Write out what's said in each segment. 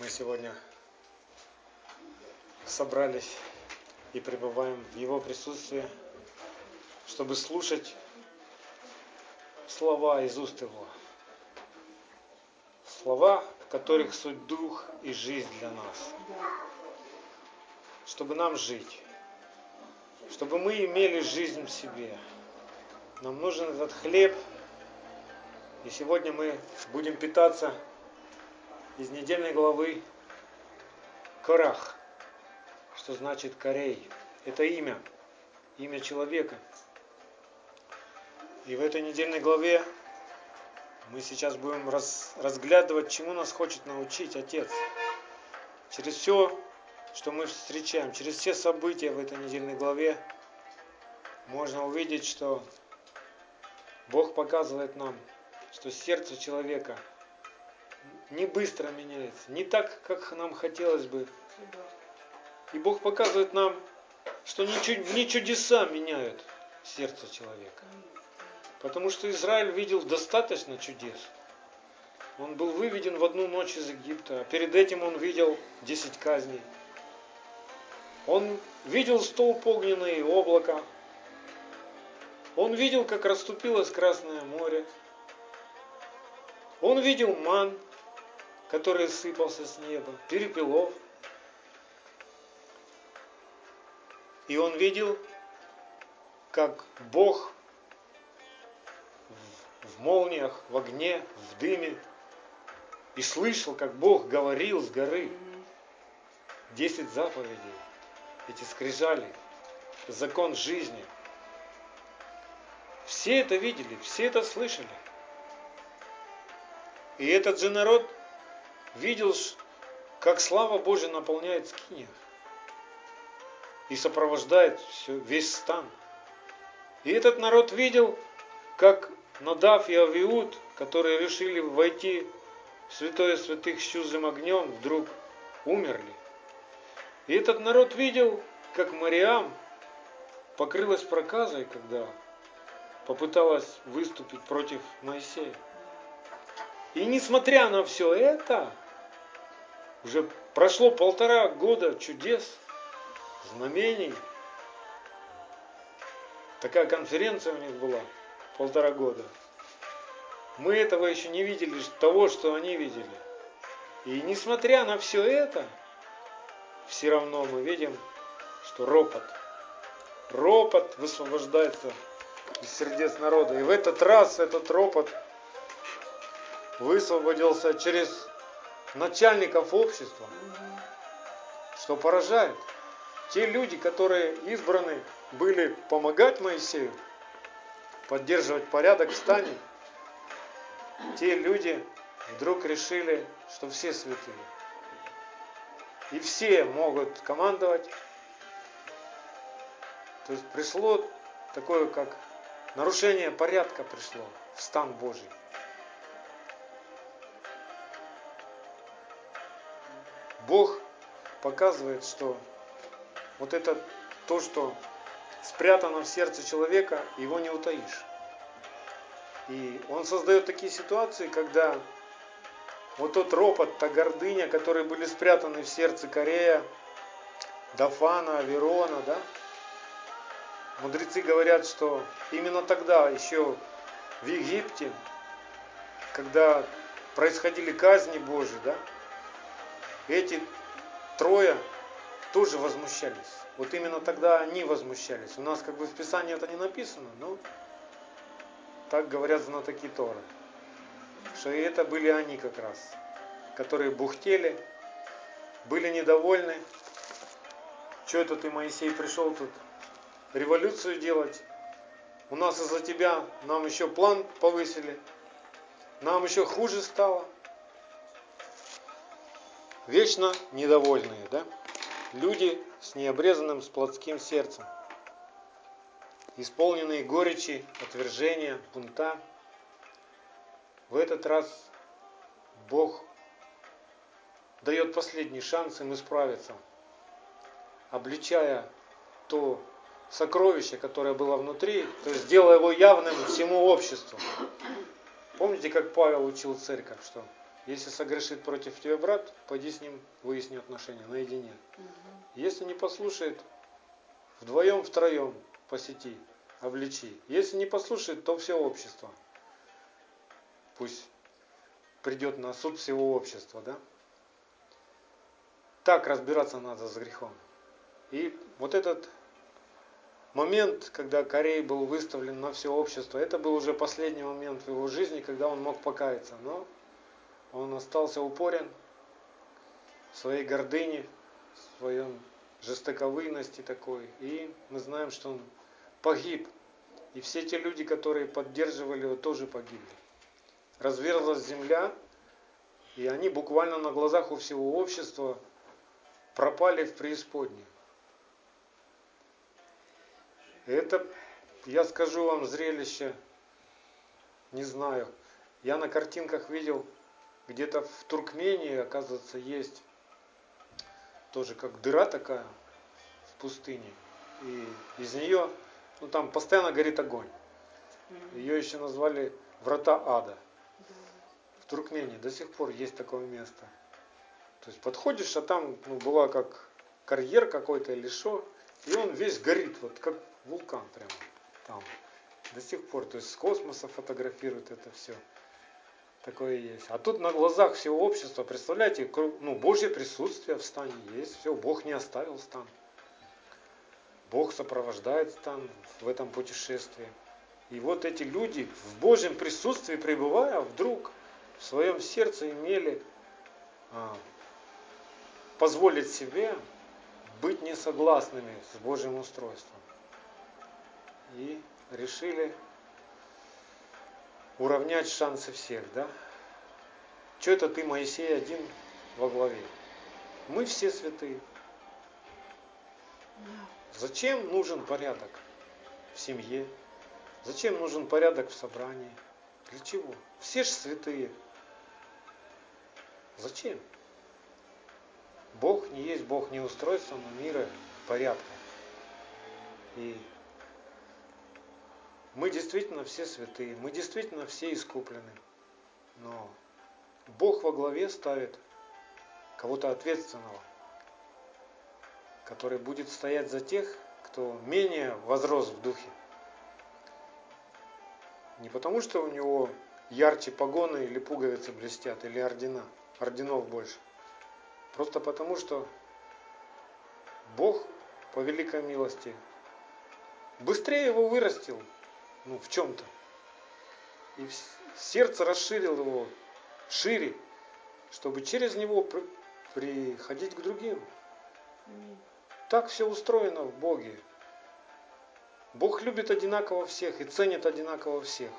Мы сегодня собрались и пребываем в Его присутствии, чтобы слушать слова из уст Его. Слова, в которых суть дух и жизнь для нас. Чтобы нам жить. Чтобы мы имели жизнь в себе. Нам нужен этот хлеб. И сегодня мы будем питаться из недельной главы Корах, что значит Корей. Это имя, имя человека. И в этой недельной главе мы сейчас будем раз, разглядывать, чему нас хочет научить Отец. Через все, что мы встречаем, через все события в этой недельной главе, можно увидеть, что Бог показывает нам, что сердце человека – не быстро меняется, не так, как нам хотелось бы. И Бог показывает нам, что не чудеса меняют сердце человека. Потому что Израиль видел достаточно чудес. Он был выведен в одну ночь из Египта, а перед этим он видел 10 казней. Он видел столб огненный облако. Он видел, как расступилось Красное море. Он видел ман, который сыпался с неба, перепелов. И он видел, как Бог в молниях, в огне, в дыме, и слышал, как Бог говорил с горы. Десять заповедей, эти скрижали, закон жизни. Все это видели, все это слышали. И этот же народ – видел, как слава Божья наполняет скиния и сопровождает все, весь стан. И этот народ видел, как Надав и Авиуд, которые решили войти в святое святых с чужим огнем, вдруг умерли. И этот народ видел, как Мариам покрылась проказой, когда попыталась выступить против Моисея. И несмотря на все это, уже прошло полтора года чудес, знамений. Такая конференция у них была, полтора года. Мы этого еще не видели, того, что они видели. И несмотря на все это, все равно мы видим, что ропот, ропот высвобождается из сердец народа. И в этот раз этот ропот высвободился через начальников общества, что поражает. Те люди, которые избраны были помогать Моисею, поддерживать порядок в стане, те люди вдруг решили, что все святые. И все могут командовать. То есть пришло такое, как нарушение порядка пришло в стан Божий. Бог показывает, что вот это то, что спрятано в сердце человека, его не утаишь. И он создает такие ситуации, когда вот тот ропот, та гордыня, которые были спрятаны в сердце Корея, Дафана, Аверона, да, мудрецы говорят, что именно тогда, еще в Египте, когда происходили казни Божьи, да, эти трое тоже возмущались. Вот именно тогда они возмущались. У нас как бы в Писании это не написано, но так говорят знатоки Торы. Что и это были они как раз, которые бухтели, были недовольны. Что это ты, Моисей, пришел тут революцию делать? У нас из-за тебя нам еще план повысили, нам еще хуже стало вечно недовольные, да? Люди с необрезанным, с плотским сердцем, исполненные горечи, отвержения, бунта. В этот раз Бог дает последний шанс им исправиться, обличая то сокровище, которое было внутри, то есть делая его явным всему обществу. Помните, как Павел учил церковь, что если согрешит против тебя брат, пойди с ним выясни отношения наедине. Если не послушает, вдвоем, втроем посети, обличи. Если не послушает, то все общество. Пусть придет на суд всего общества, да? Так разбираться надо с грехом. И вот этот момент, когда Корей был выставлен на все общество, это был уже последний момент в его жизни, когда он мог покаяться. Но он остался упорен в своей гордыне, в своем жестоковыйности такой. И мы знаем, что он погиб. И все те люди, которые поддерживали его, тоже погибли. Разверзлась земля, и они буквально на глазах у всего общества пропали в преисподнюю. Это, я скажу вам, зрелище, не знаю. Я на картинках видел, где-то в Туркмении, оказывается, есть тоже как дыра такая в пустыне. И из нее, ну там постоянно горит огонь. Ее еще назвали врата ада. Да. В Туркмении до сих пор есть такое место. То есть подходишь, а там ну, была как карьер какой-то или что, и он весь горит, вот как вулкан прямо там. До сих пор, то есть с космоса фотографируют это все. Такое есть. А тут на глазах всего общества, представляете, ну, Божье присутствие в стане есть. Все, Бог не оставил стан. Бог сопровождает стан в этом путешествии. И вот эти люди в Божьем присутствии пребывая, вдруг в своем сердце имели а, позволить себе быть несогласными с Божьим устройством. И решили уравнять шансы всех, да? Что это ты, Моисей, один во главе? Мы все святые. Зачем нужен порядок в семье? Зачем нужен порядок в собрании? Для чего? Все же святые. Зачем? Бог не есть Бог не устройства, но мира порядка. И мы действительно все святые, мы действительно все искуплены. Но Бог во главе ставит кого-то ответственного, который будет стоять за тех, кто менее возрос в духе. Не потому, что у него ярче погоны или пуговицы блестят, или ордена, орденов больше. Просто потому, что Бог по великой милости быстрее его вырастил, ну, в чем-то. И сердце расширил его шире, чтобы через него при- приходить к другим. Так все устроено в Боге. Бог любит одинаково всех и ценит одинаково всех.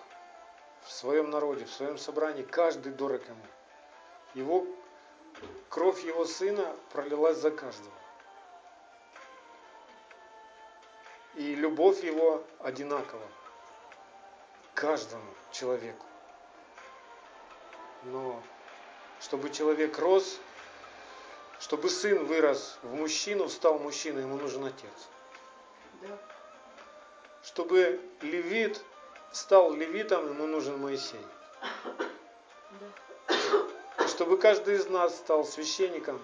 В своем народе, в своем собрании каждый дорог ему. Его кровь его сына пролилась за каждого. И любовь его одинакова каждому человеку. Но чтобы человек рос, чтобы сын вырос в мужчину, стал мужчиной, ему нужен отец. Да. Чтобы левит стал левитом, ему нужен Моисей. Да. Чтобы каждый из нас стал священником,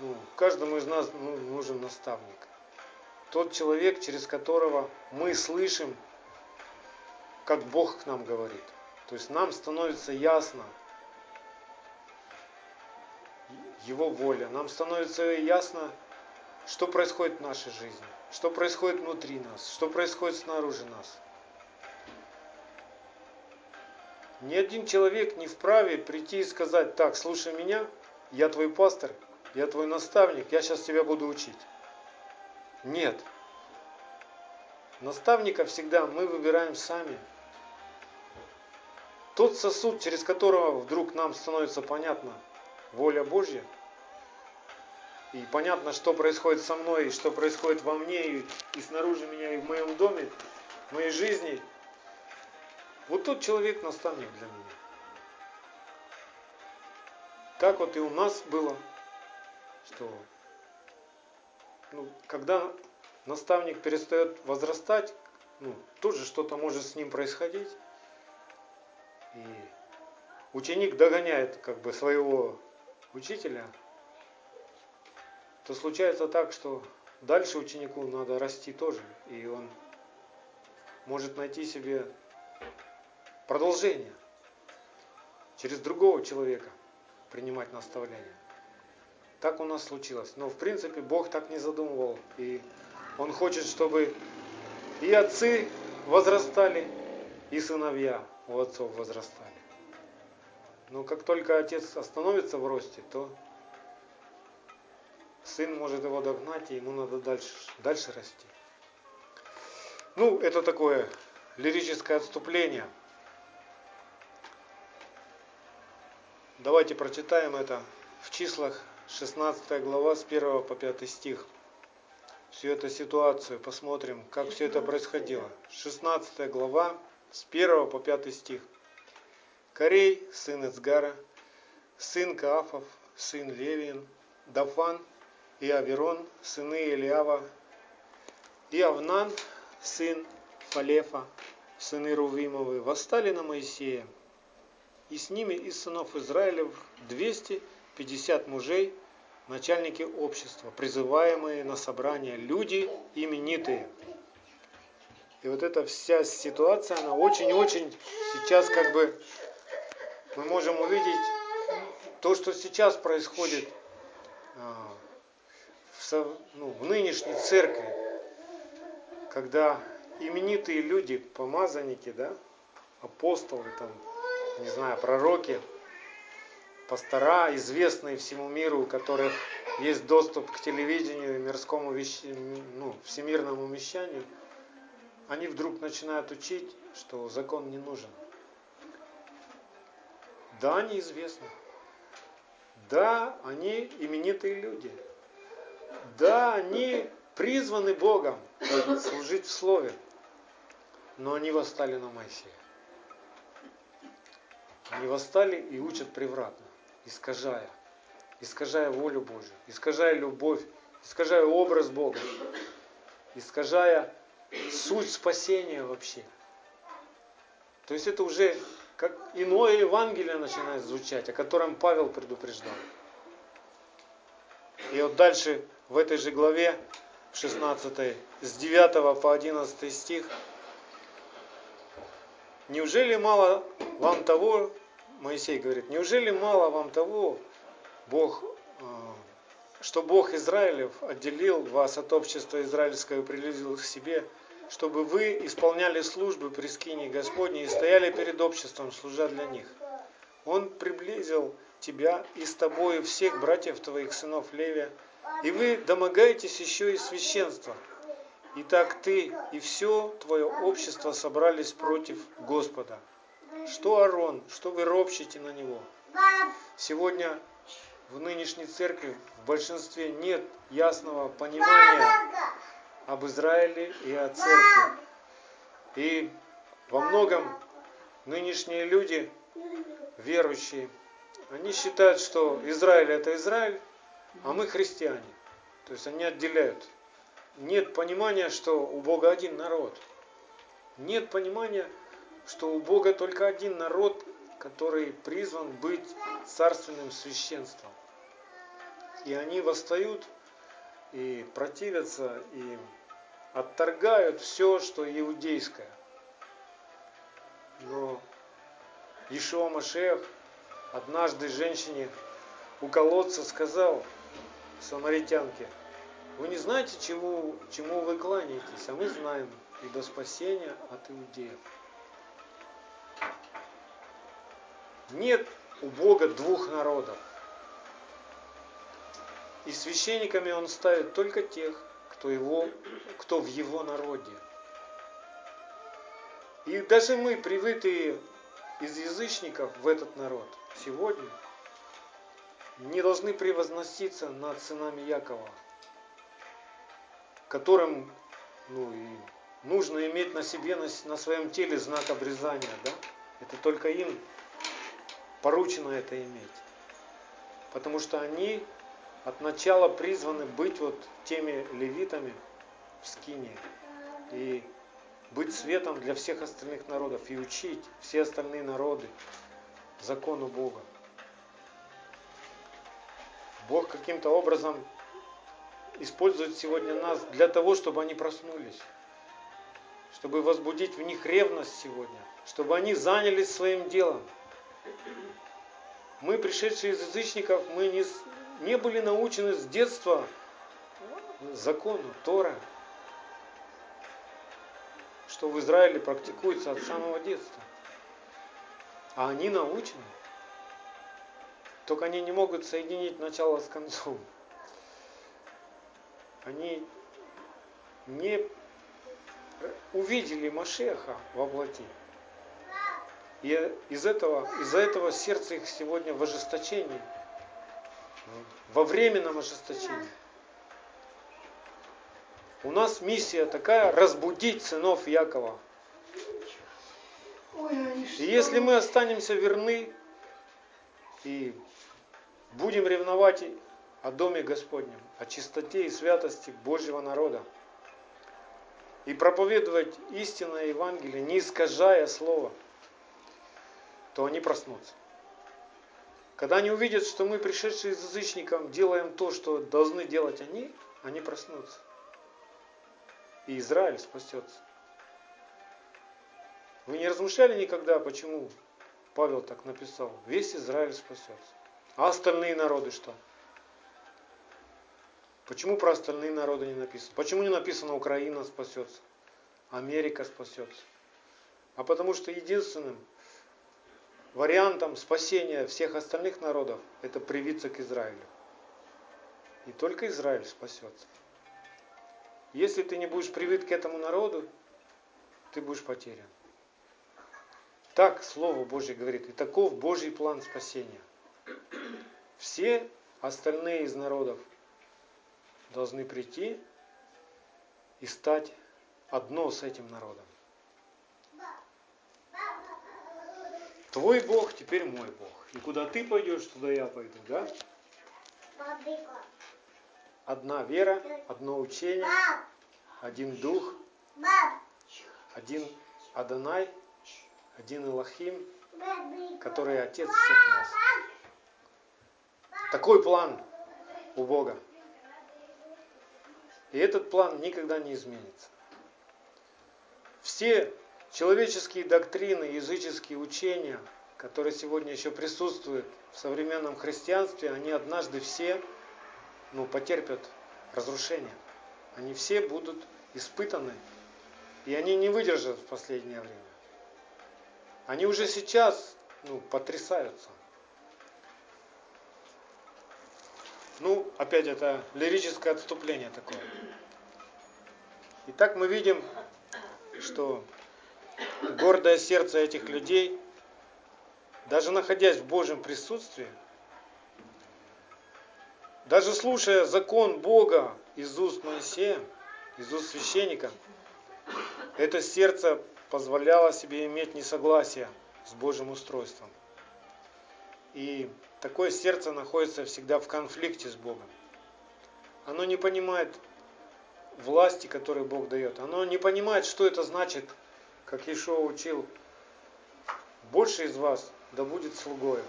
ну, каждому из нас ну, нужен наставник. Тот человек, через которого мы слышим, как Бог к нам говорит. То есть нам становится ясно Его воля. Нам становится ясно, что происходит в нашей жизни, что происходит внутри нас, что происходит снаружи нас. Ни один человек не вправе прийти и сказать, так, слушай меня, я твой пастор, я твой наставник, я сейчас тебя буду учить. Нет. Наставника всегда мы выбираем сами. Тот сосуд, через которого вдруг нам становится понятна воля Божья, и понятно, что происходит со мной, и что происходит во мне, и, и снаружи меня, и в моем доме, в моей жизни, вот тот человек наставник для меня. Так вот и у нас было, что ну, когда наставник перестает возрастать, ну, тоже что-то может с ним происходить. И ученик догоняет как бы своего учителя, то случается так, что дальше ученику надо расти тоже, и он может найти себе продолжение через другого человека принимать наставления. Так у нас случилось. Но в принципе Бог так не задумывал. И Он хочет, чтобы и отцы возрастали, и сыновья у отцов возрастали. Но как только отец остановится в росте, то сын может его догнать, и ему надо дальше, дальше расти. Ну, это такое лирическое отступление. Давайте прочитаем это в числах 16 глава с 1 по 5 стих. Всю эту ситуацию посмотрим, как все это происходило. 16 глава с 1 по 5 стих. Корей, сын Эцгара, сын Каафов, сын Левиин, Дафан и Аверон, сыны Илиава, и Авнан, сын Фалефа, сыны Рувимовы, восстали на Моисея, и с ними из сынов Израилев 200 50 мужей, начальники общества, призываемые на собрание, люди именитые. И вот эта вся ситуация, она очень-очень сейчас как бы мы можем увидеть то, что сейчас происходит а, в, ну, в нынешней церкви, когда именитые люди, помазанники, да, апостолы, там, не знаю, пророки, пастора, известные всему миру, у которых есть доступ к телевидению и мирскому вещи, ну, всемирному вещанию, они вдруг начинают учить, что закон не нужен. Да, они известны. Да, они именитые люди. Да, они призваны Богом служить в Слове. Но они восстали на Моисея. Они восстали и учат превратно искажая, искажая волю Божью, искажая любовь, искажая образ Бога, искажая суть спасения вообще. То есть это уже как иное Евангелие начинает звучать, о котором Павел предупреждал. И вот дальше в этой же главе, в 16, с 9 по 11 стих, Неужели мало вам того, Моисей говорит, неужели мало вам того, Бог, что Бог Израилев отделил вас от общества израильского и приблизил к себе, чтобы вы исполняли службы при скине Господней и стояли перед обществом, служа для них. Он приблизил тебя и с тобой всех братьев твоих сынов Левия, и вы домогаетесь еще и священства. Итак, ты и все твое общество собрались против Господа что Арон, что вы ропщите на него. Сегодня в нынешней церкви в большинстве нет ясного понимания об Израиле и о церкви. И во многом нынешние люди, верующие, они считают, что Израиль это Израиль, а мы христиане. То есть они отделяют. Нет понимания, что у Бога один народ. Нет понимания, что у Бога только один народ, который призван быть царственным священством. И они восстают и противятся, и отторгают все, что иудейское. Но Ишуа Машех однажды женщине у колодца сказал самаритянке, вы не знаете, чему, чему вы кланяетесь, а мы знаем, ибо спасение от иудеев. Нет у Бога двух народов. И священниками он ставит только тех, кто, его, кто в его народе. И даже мы, привитые из язычников в этот народ, сегодня не должны превозноситься над сынами Якова, которым ну, и нужно иметь на себе, на, на своем теле знак обрезания. Да? Это только им поручено это иметь. Потому что они от начала призваны быть вот теми левитами в скине и быть светом для всех остальных народов и учить все остальные народы закону Бога. Бог каким-то образом использует сегодня нас для того, чтобы они проснулись, чтобы возбудить в них ревность сегодня, чтобы они занялись своим делом. Мы, пришедшие из язычников, мы не, не были научены с детства закону, Тора, что в Израиле практикуется от самого детства. А они научены. Только они не могут соединить начало с концом. Они не увидели Машеха во плоти. И из этого, из-за этого сердце их сегодня в ожесточении, во временном ожесточении. У нас миссия такая разбудить сынов Якова. И если мы останемся верны и будем ревновать о Доме Господнем, о чистоте и святости Божьего народа, и проповедовать истинное Евангелие, не искажая Слово, то они проснутся. Когда они увидят, что мы, пришедшие из язычников, делаем то, что должны делать они, они проснутся и Израиль спасется. Вы не размышляли никогда, почему Павел так написал? Весь Израиль спасется. А остальные народы что? Почему про остальные народы не написано? Почему не написано Украина спасется? Америка спасется? А потому что единственным вариантом спасения всех остальных народов это привиться к Израилю. И только Израиль спасется. Если ты не будешь привыт к этому народу, ты будешь потерян. Так Слово Божье говорит. И таков Божий план спасения. Все остальные из народов должны прийти и стать одно с этим народом. Твой Бог теперь мой Бог. И куда ты пойдешь, туда я пойду, да? одна вера, одно учение, один дух, один Адонай, один Илахим, который Отец всех нас. Такой план у Бога. И этот план никогда не изменится. Все человеческие доктрины, языческие учения, которые сегодня еще присутствуют в современном христианстве, они однажды все ну, потерпят разрушение. Они все будут испытаны, и они не выдержат в последнее время. Они уже сейчас ну, потрясаются. Ну, опять это лирическое отступление такое. Итак, мы видим, что гордое сердце этих людей, даже находясь в Божьем присутствии, даже слушая закон Бога из уст Моисея, из уст священника, это сердце позволяло себе иметь несогласие с Божьим устройством. И такое сердце находится всегда в конфликте с Богом. Оно не понимает власти, которую Бог дает. Оно не понимает, что это значит, как Ишуа учил, больше из вас да будет слугою.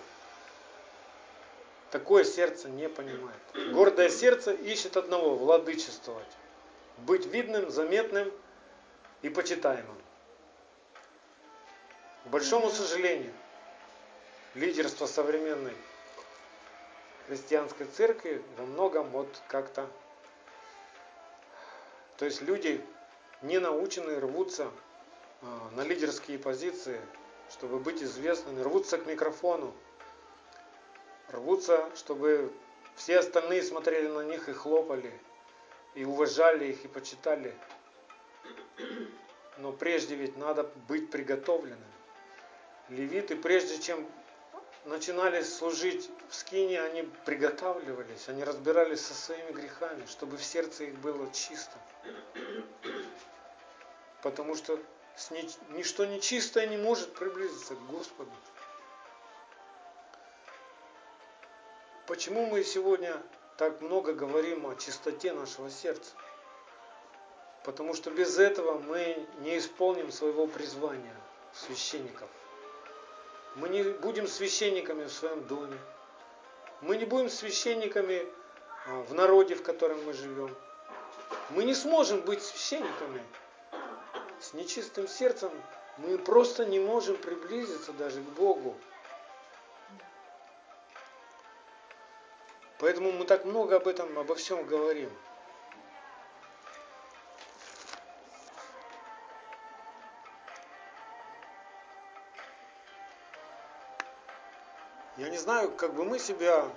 Такое сердце не понимает. Гордое сердце ищет одного – владычествовать. Быть видным, заметным и почитаемым. К большому сожалению, лидерство современной христианской церкви во многом вот как-то... То есть люди не научены рвутся на лидерские позиции, чтобы быть известными, рвутся к микрофону, рвутся, чтобы все остальные смотрели на них и хлопали, и уважали их, и почитали. Но прежде ведь надо быть приготовленным. Левиты, прежде чем начинали служить в скине, они приготавливались, они разбирались со своими грехами, чтобы в сердце их было чисто. Потому что ничто нечистое не может приблизиться к Господу. Почему мы сегодня так много говорим о чистоте нашего сердца? Потому что без этого мы не исполним своего призвания священников. Мы не будем священниками в своем доме. Мы не будем священниками а, в народе, в котором мы живем. Мы не сможем быть священниками с нечистым сердцем. Мы просто не можем приблизиться даже к Богу. Поэтому мы так много об этом, обо всем говорим. Я не знаю, как бы мы себя,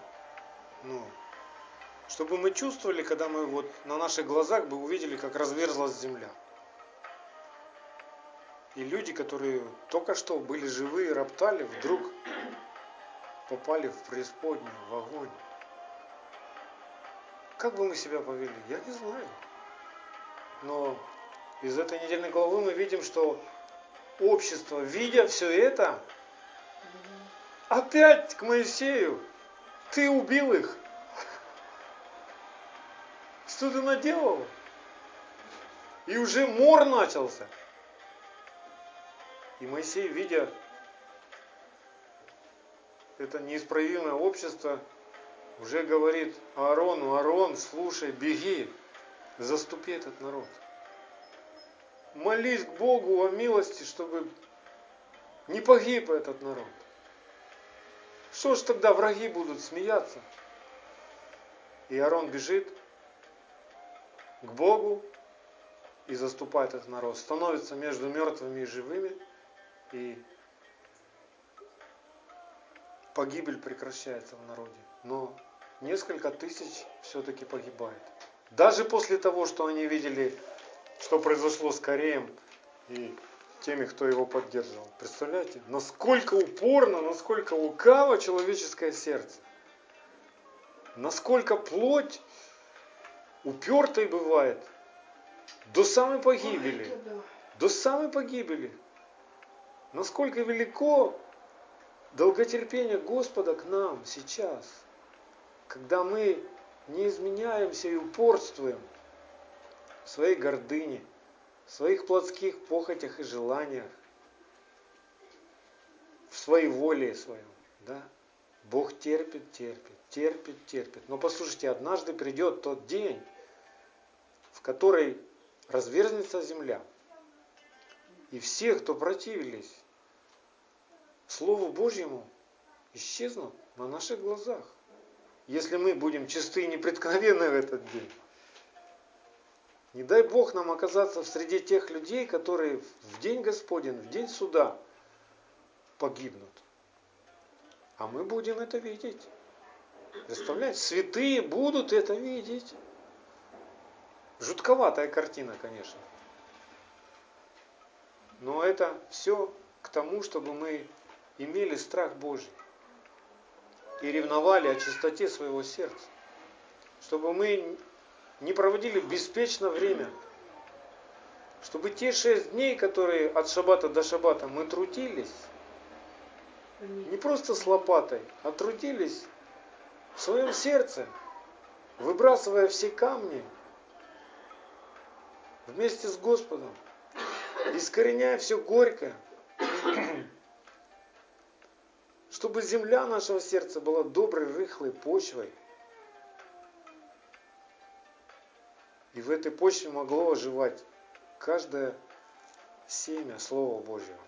ну, чтобы мы чувствовали, когда мы вот на наших глазах бы увидели, как разверзлась земля. И люди, которые только что были живы и роптали, вдруг попали в преисподнюю, в огонь. Как бы мы себя повели, я не знаю. Но из этой недельной главы мы видим, что общество, видя все это, опять к Моисею. Ты убил их. Что ты наделал? И уже мор начался. И Моисей, видя это неисправимое общество, уже говорит Аарону, Аарон, слушай, беги, заступи этот народ. Молись к Богу о милости, чтобы не погиб этот народ. Что ж тогда враги будут смеяться? И Аарон бежит к Богу и заступает этот народ. Становится между мертвыми и живыми. И погибель прекращается в народе. Но несколько тысяч все-таки погибает. Даже после того, что они видели, что произошло с Кореем и теми, кто его поддерживал. Представляете, насколько упорно, насколько лукаво человеческое сердце. Насколько плоть упертой бывает до самой погибели. До самой погибели. Насколько велико долготерпение Господа к нам сейчас, когда мы не изменяемся и упорствуем в своей гордыне, в своих плотских похотях и желаниях, в своей воле своем. Да? Бог терпит, терпит, терпит, терпит. Но послушайте, однажды придет тот день, в который разверзнется земля. И все, кто противились Слову Божьему, исчезнут на наших глазах. Если мы будем чисты и непреткновенны в этот день. Не дай Бог нам оказаться в среде тех людей, которые в день Господень, в день суда погибнут. А мы будем это видеть. Представляете, святые будут это видеть. Жутковатая картина, конечно. Но это все к тому, чтобы мы имели страх Божий и ревновали о чистоте своего сердца. Чтобы мы не проводили беспечно время. Чтобы те шесть дней, которые от шабата до шабата мы трудились, не просто с лопатой, а трудились в своем сердце, выбрасывая все камни вместе с Господом, искореняя все горькое, чтобы земля нашего сердца была доброй, рыхлой почвой, И в этой почве могло оживать каждое семя Слова Божьего.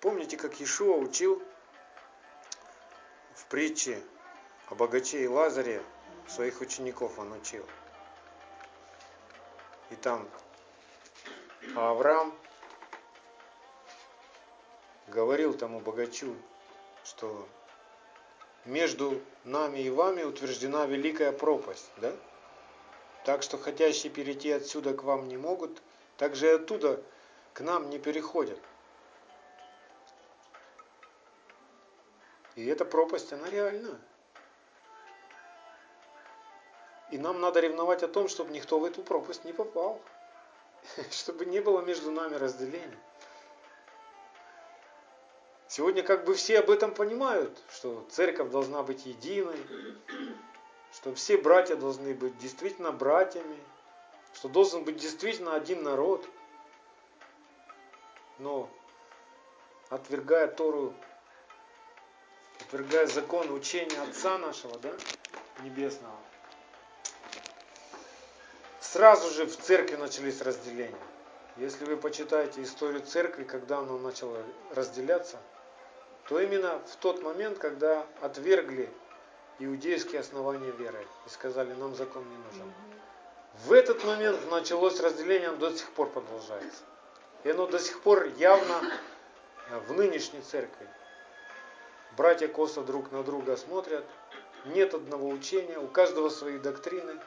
Помните, как Иешуа учил в притче о богаче и Лазаре своих учеников он учил. И там Авраам говорил тому богачу, что между нами и вами утверждена великая пропасть, да? Так что хотящие перейти отсюда к вам не могут, так же и оттуда к нам не переходят. И эта пропасть, она реальна. И нам надо ревновать о том, чтобы никто в эту пропасть не попал. Чтобы не было между нами разделения. Сегодня как бы все об этом понимают, что церковь должна быть единой, что все братья должны быть действительно братьями, что должен быть действительно один народ, но отвергая Тору, отвергая закон учения Отца нашего, да, Небесного, сразу же в церкви начались разделения. Если вы почитаете историю церкви, когда она начала разделяться, то именно в тот момент, когда отвергли иудейские основания веры и сказали, нам закон не нужен. В этот момент началось разделение, оно до сих пор продолжается. И оно до сих пор явно в нынешней церкви. Братья косо друг на друга смотрят, нет одного учения, у каждого свои доктрины,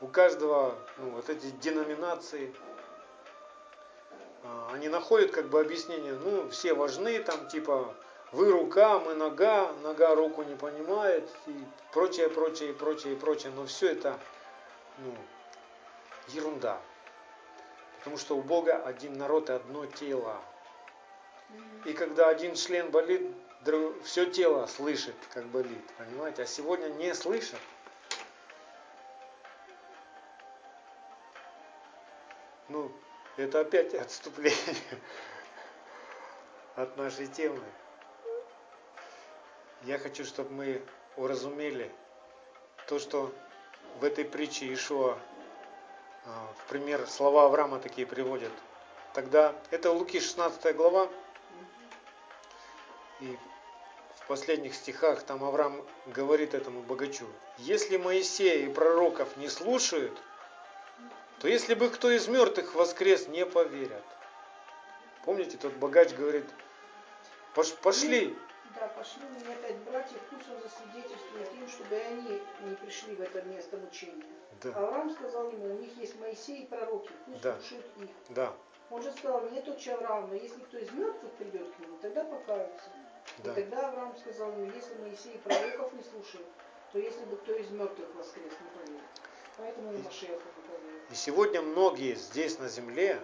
у каждого ну, вот эти деноминации, а, они находят как бы объяснение, ну, все важны, там, типа, вы рука, мы нога, нога руку не понимает, и прочее, прочее, прочее, прочее, но все это, ну, ерунда. Потому что у Бога один народ и одно тело. И когда один член болит, все тело слышит, как болит, понимаете? А сегодня не слышат. Ну, это опять отступление от нашей темы. Я хочу, чтобы мы уразумели то, что в этой притче Ишуа, а, в пример, слова Авраама такие приводят. Тогда, это Луки 16 глава, и в последних стихах там Авраам говорит этому богачу, если Моисея и пророков не слушают, то если бы кто из мертвых воскрес, не поверят. Помните, тот богач говорит, пошли. Да, пошли мне опять братьев, пусть он засвидетельствует им, чтобы они не пришли в это место мучения. Да. Авраам сказал ему, у них есть Моисей и пророки, пусть да. слушают их. Да. Он же сказал, нет отче Авраам, но если кто из мертвых придет к нему, тогда покаются. Да. И тогда Авраам сказал ему, если Моисей и пророков не слушают, то если бы кто из мертвых воскрес, не поверит. Поэтому и поверит. И сегодня многие здесь на земле,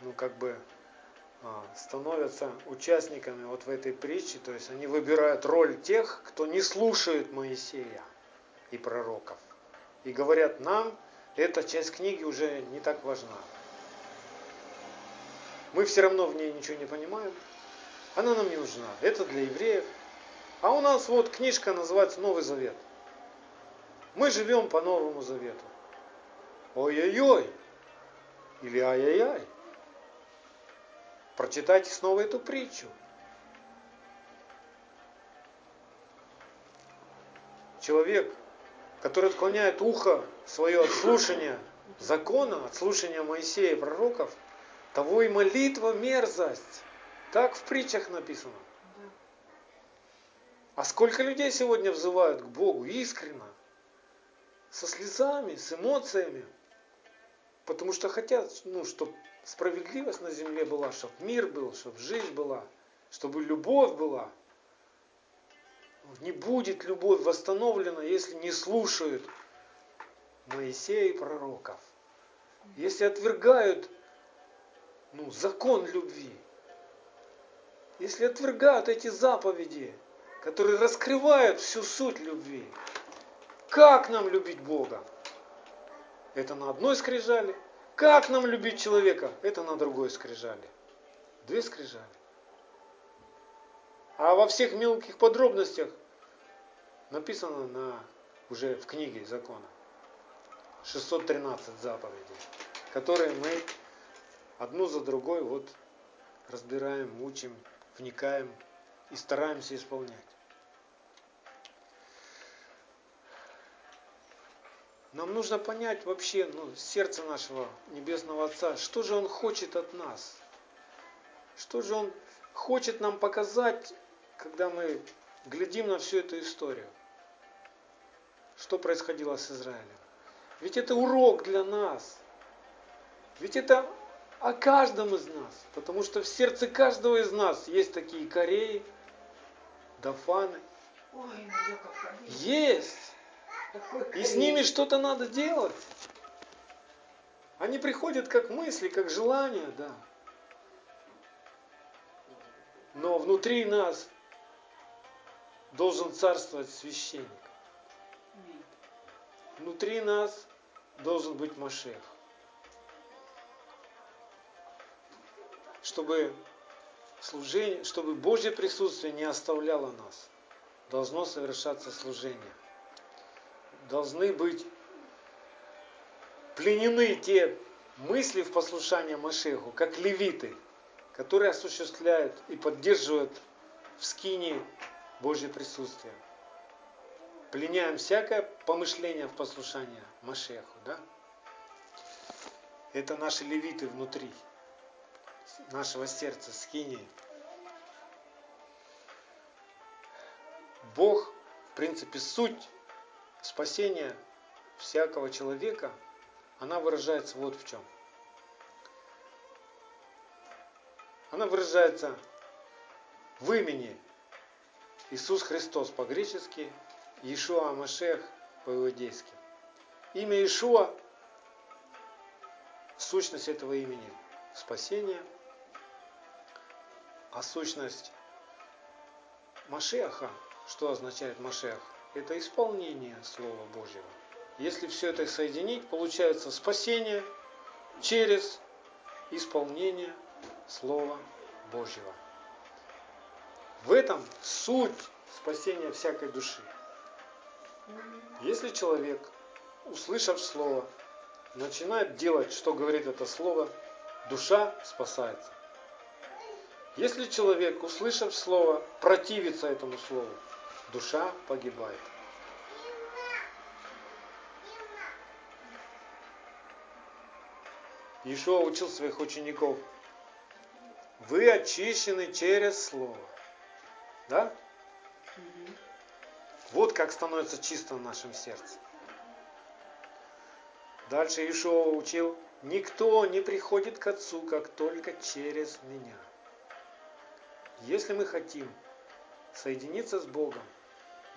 ну как бы а, становятся участниками вот в этой притче, то есть они выбирают роль тех, кто не слушает Моисея и пророков. И говорят нам, эта часть книги уже не так важна. Мы все равно в ней ничего не понимаем. Она нам не нужна. Это для евреев. А у нас вот книжка называется Новый Завет. Мы живем по Новому Завету. Ой-ой-ой. Или ай-яй-яй. Прочитайте снова эту притчу. Человек, который отклоняет ухо свое от слушания закона, от слушания Моисея и пророков, того и молитва мерзость. Так в притчах написано. А сколько людей сегодня взывают к Богу искренно, со слезами, с эмоциями, потому что хотят, ну, чтобы справедливость на земле была, чтобы мир был, чтобы жизнь была, чтобы любовь была. Не будет любовь восстановлена, если не слушают Моисея и пророков. Если отвергают ну, закон любви. Если отвергают эти заповеди, которые раскрывают всю суть любви. Как нам любить Бога? Это на одной скрижали – как нам любить человека? Это на другой скрижали. Две скрижали. А во всех мелких подробностях написано на, уже в книге закона 613 заповедей, которые мы одну за другой вот разбираем, учим, вникаем и стараемся исполнять. Нам нужно понять вообще ну, сердце нашего Небесного Отца, что же Он хочет от нас. Что же Он хочет нам показать, когда мы глядим на всю эту историю. Что происходило с Израилем. Ведь это урок для нас. Ведь это о каждом из нас. Потому что в сердце каждого из нас есть такие Кореи, Дафаны. Ой, есть. И с ними что-то надо делать. Они приходят как мысли, как желания, да. Но внутри нас должен царствовать священник. Внутри нас должен быть Машех. Чтобы служение, чтобы Божье присутствие не оставляло нас, должно совершаться служение. Должны быть пленены те мысли в послушание Машеху, как левиты, которые осуществляют и поддерживают в скине Божье присутствие. Пленяем всякое помышление в послушание Машеху. Да? Это наши левиты внутри нашего сердца, скини. Бог, в принципе, суть спасения всякого человека, она выражается вот в чем. Она выражается в имени Иисус Христос по-гречески, Иешуа Машех по-иудейски. Имя Ишуа, сущность этого имени – спасение, а сущность Машеха, что означает Машех? Это исполнение Слова Божьего. Если все это соединить, получается спасение через исполнение Слова Божьего. В этом суть спасения всякой души. Если человек, услышав Слово, начинает делать, что говорит это Слово, душа спасается. Если человек, услышав Слово, противится этому Слову, душа погибает. Ишуа учил своих учеников, вы очищены через Слово. Да? Вот как становится чисто в нашем сердце. Дальше Ишуа учил, никто не приходит к Отцу, как только через меня. Если мы хотим соединиться с Богом,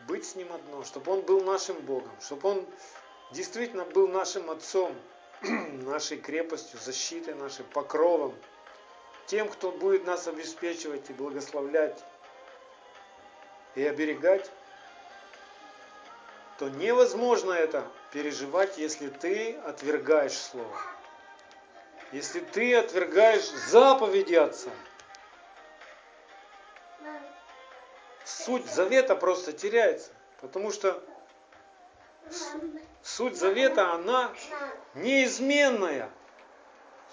быть с Ним одно, чтобы Он был нашим Богом, чтобы Он действительно был нашим Отцом, нашей крепостью, защитой нашей, покровом, тем, кто будет нас обеспечивать и благословлять и оберегать, то невозможно это переживать, если ты отвергаешь Слово. Если ты отвергаешь заповеди Отца. Суть завета просто теряется. Потому что суть завета, она неизменная.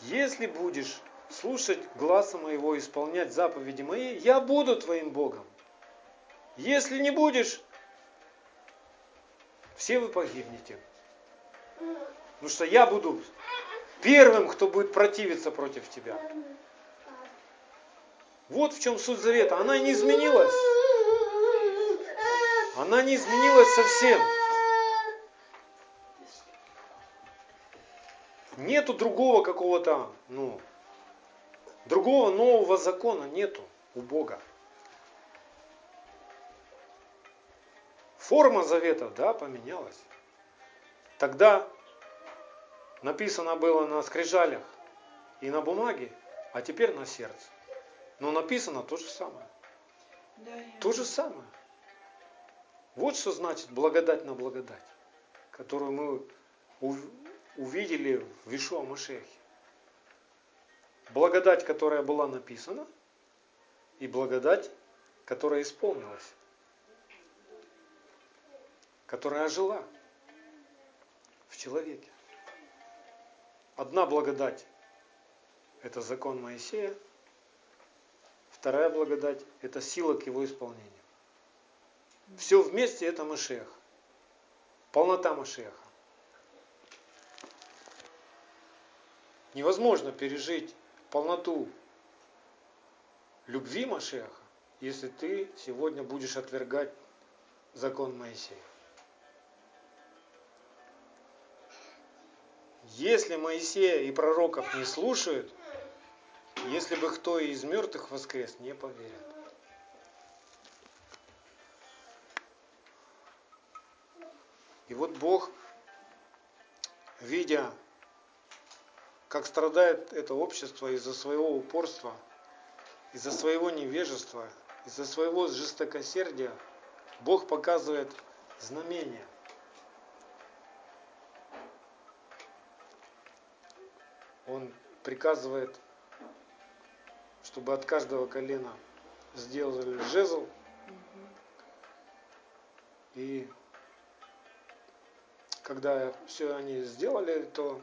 Если будешь слушать гласа моего, исполнять заповеди мои, я буду твоим Богом. Если не будешь, все вы погибнете. Потому что я буду первым, кто будет противиться против тебя. Вот в чем суть завета. Она не изменилась. Она не изменилась совсем. Нету другого какого-то, ну, другого нового закона нету у Бога. Форма завета, да, поменялась. Тогда написано было на скрижалях и на бумаге, а теперь на сердце. Но написано то же самое. Да, то же самое. Вот что значит благодать на благодать, которую мы увидели в Ишуа Машехе. Благодать, которая была написана, и благодать, которая исполнилась которая ожила в человеке. Одна благодать – это закон Моисея, вторая благодать – это сила к его исполнению. Все вместе это Машех, полнота Машеха. Невозможно пережить полноту любви Машеха, если ты сегодня будешь отвергать закон Моисея. Если Моисея и пророков не слушают, если бы кто из мертвых воскрес, не поверят. И вот Бог, видя, как страдает это общество из-за своего упорства, из-за своего невежества, из-за своего жестокосердия, Бог показывает знамение – он приказывает, чтобы от каждого колена сделали жезл. И когда все они сделали, то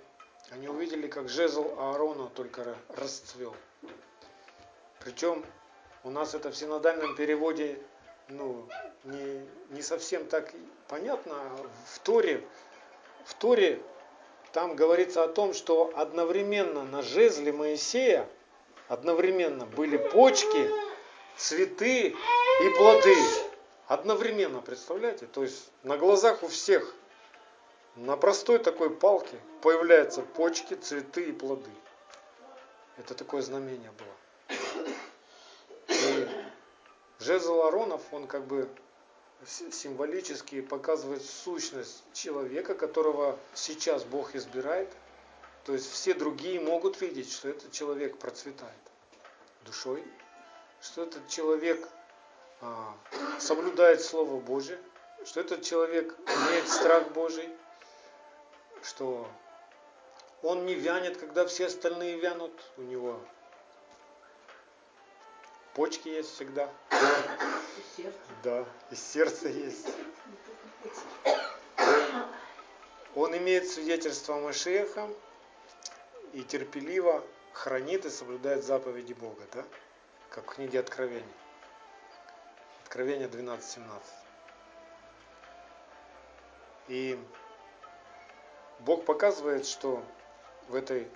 они увидели, как жезл Аарона только расцвел. Причем у нас это в синодальном переводе ну, не, не совсем так понятно. В Торе, в Торе там говорится о том, что одновременно на жезле Моисея одновременно были почки, цветы и плоды. Одновременно, представляете? То есть на глазах у всех на простой такой палке появляются почки, цветы и плоды. Это такое знамение было. И жезл Аронов, он как бы символически показывает сущность человека, которого сейчас Бог избирает. То есть все другие могут видеть, что этот человек процветает душой, что этот человек а, соблюдает Слово Божие, что этот человек имеет страх Божий, что он не вянет, когда все остальные вянут, у него почки есть всегда. И. Да, и сердце есть. Он имеет свидетельство Машеха и терпеливо хранит и соблюдает заповеди Бога, да? Как в книге Откровений. Откровение 12.17. И Бог показывает, что в этой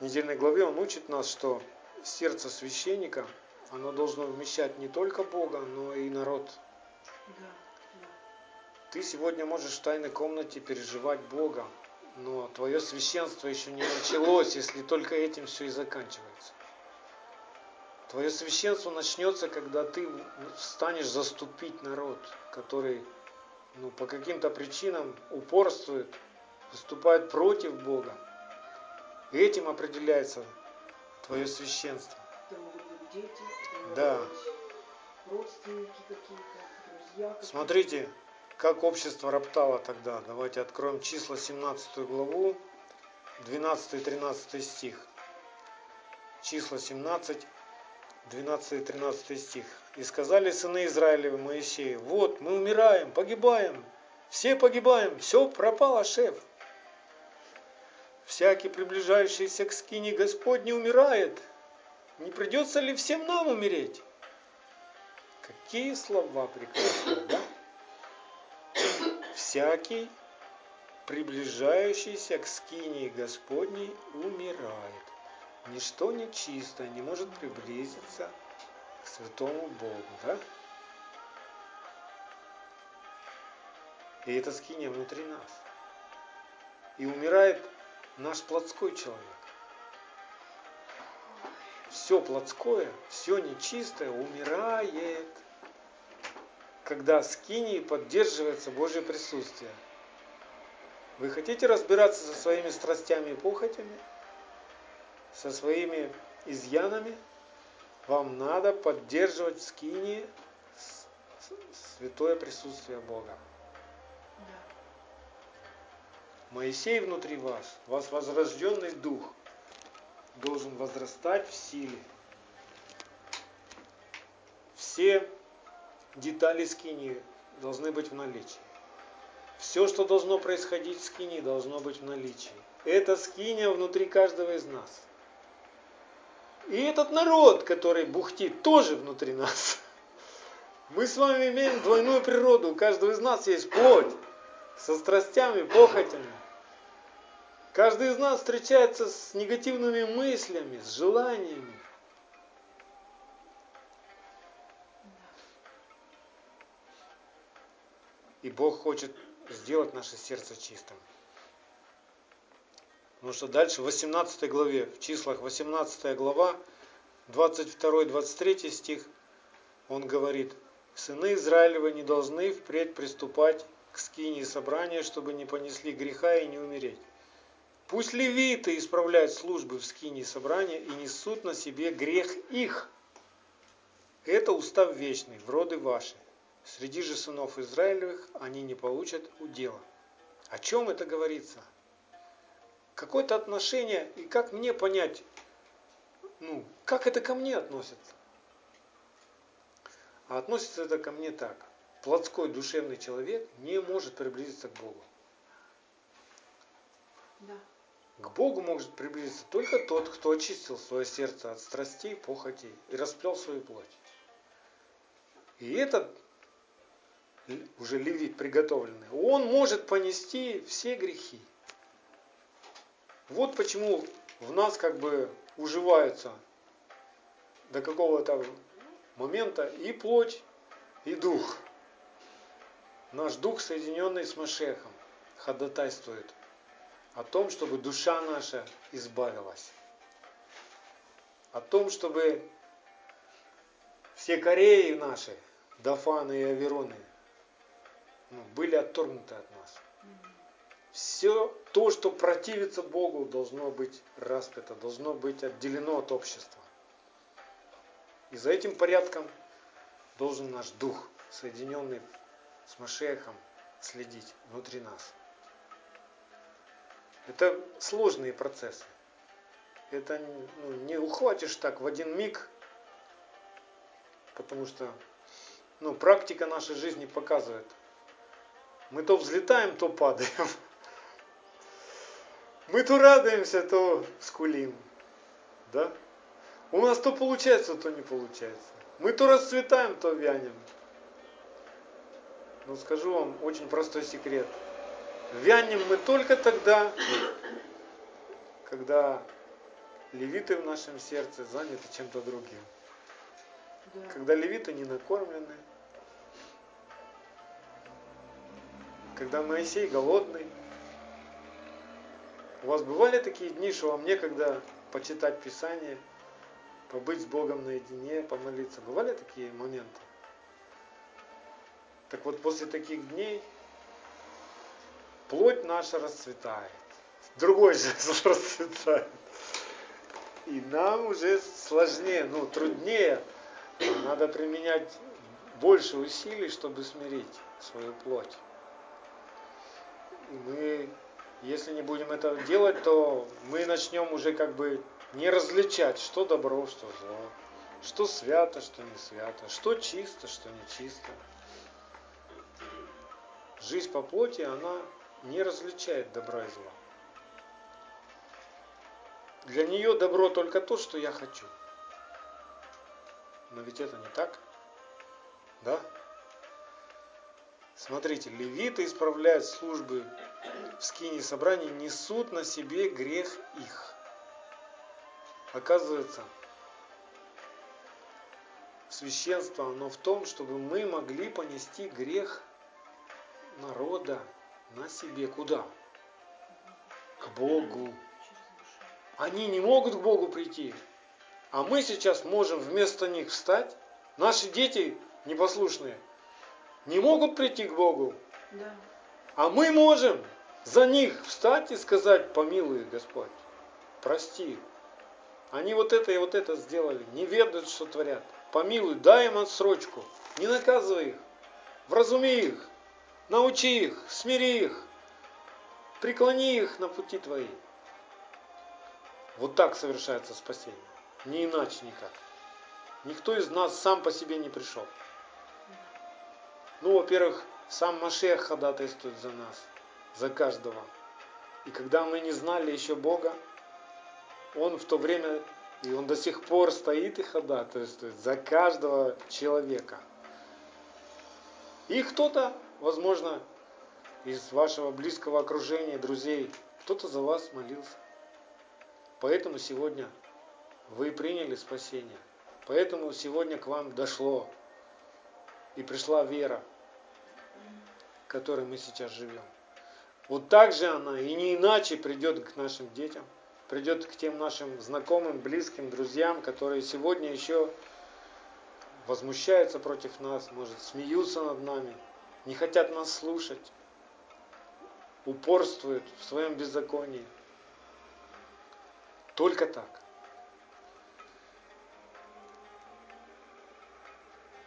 недельной главе Он учит нас, что сердце священника, оно должно вмещать не только Бога, но и народ. Да. Ты сегодня можешь в тайной комнате переживать Бога, но твое священство еще не началось, если только этим все и заканчивается. Твое священство начнется, когда ты станешь заступить народ, который ну, по каким-то причинам упорствует, выступает против Бога. И этим определяется твое священство. Это могут быть дети, это могут Да. быть родственники какие-то, друзья. какие-то. Смотрите, как общество роптало тогда. Давайте откроем числа 17 главу, 12-13 стих. Числа 17, 12-13 стих. «И сказали сыны Израилевы Моисею, вот мы умираем, погибаем, все погибаем, все пропало, шеф. Всякий, приближающийся к скине Господне, умирает. Не придется ли всем нам умереть?» Какие слова прекрасные, да? всякий, приближающийся к скинии Господней, умирает. Ничто нечистое не может приблизиться к святому Богу, да? И эта скиния внутри нас. И умирает наш плотской человек. Все плотское, все нечистое умирает когда скинии поддерживается Божье присутствие. Вы хотите разбираться со своими страстями и похотями, со своими изъянами? Вам надо поддерживать в скинии святое присутствие Бога. Моисей внутри вас, вас возрожденный дух, должен возрастать в силе. Все детали скинии должны быть в наличии. Все, что должно происходить в скинии, должно быть в наличии. Это скиния внутри каждого из нас. И этот народ, который бухтит, тоже внутри нас. Мы с вами имеем двойную природу. У каждого из нас есть плоть со страстями, похотями. Каждый из нас встречается с негативными мыслями, с желаниями. И Бог хочет сделать наше сердце чистым. Потому что дальше в 18 главе, в числах 18 глава, 22-23 стих, он говорит, «Сыны Израилевы не должны впредь приступать к скинии собрания, чтобы не понесли греха и не умереть. Пусть левиты исправляют службы в скинии собрания и несут на себе грех их. Это устав вечный, в роды ваши. Среди же сынов Израилевых они не получат удела. О чем это говорится? какое-то отношение, и как мне понять, ну, как это ко мне относится? А относится это ко мне так. Плотской душевный человек не может приблизиться к Богу. Да. К Богу может приблизиться только тот, кто очистил свое сердце от страстей, похотей и расплел свою плоть. И этот уже левит приготовленный, он может понести все грехи. Вот почему в нас как бы уживаются до какого-то момента и плоть, и дух. Наш дух, соединенный с Машехом, ходатайствует о том, чтобы душа наша избавилась. О том, чтобы все Кореи наши, Дафаны и Авероны, ну, были отторгнуты от нас. Все то, что противится Богу, должно быть распято, должно быть отделено от общества. И за этим порядком должен наш дух, соединенный с Машехом, следить внутри нас. Это сложные процессы. Это ну, не ухватишь так в один миг, потому что ну, практика нашей жизни показывает. Мы то взлетаем, то падаем. Мы то радуемся, то скулим. Да? У нас то получается, то не получается. Мы то расцветаем, то вянем. Но скажу вам очень простой секрет. Вянем мы только тогда, когда левиты в нашем сердце заняты чем-то другим. Да. Когда левиты не накормлены, когда Моисей голодный. У вас бывали такие дни, что вам некогда почитать Писание, побыть с Богом наедине, помолиться? Бывали такие моменты? Так вот, после таких дней плоть наша расцветает. Другой же расцветает. И нам уже сложнее, ну, труднее. Надо применять больше усилий, чтобы смирить свою плоть. Мы, если не будем этого делать, то мы начнем уже как бы не различать, что добро, что зло, что свято, что не свято, что чисто, что не чисто. Жизнь по плоти, она не различает добра и зла. Для нее добро только то, что я хочу. Но ведь это не так. Да? Смотрите, левиты исправляют службы в скине собраний, несут на себе грех их. Оказывается, священство, оно в том, чтобы мы могли понести грех народа на себе. Куда? К Богу. Они не могут к Богу прийти. А мы сейчас можем вместо них встать. Наши дети непослушные не могут прийти к Богу. Да. А мы можем за них встать и сказать, помилуй Господь, прости. Они вот это и вот это сделали, не ведают, что творят. Помилуй, дай им отсрочку, не наказывай их, вразуми их, научи их, смири их, преклони их на пути твои. Вот так совершается спасение. Не иначе никак. Никто из нас сам по себе не пришел. Ну, во-первых, сам Машех ходатайствует за нас, за каждого. И когда мы не знали еще Бога, Он в то время, и Он до сих пор стоит и ходатайствует за каждого человека. И кто-то, возможно, из вашего близкого окружения, друзей, кто-то за вас молился. Поэтому сегодня вы приняли спасение. Поэтому сегодня к вам дошло и пришла вера, которой мы сейчас живем. Вот так же она и не иначе придет к нашим детям, придет к тем нашим знакомым, близким, друзьям, которые сегодня еще возмущаются против нас, может, смеются над нами, не хотят нас слушать, упорствуют в своем беззаконии. Только так.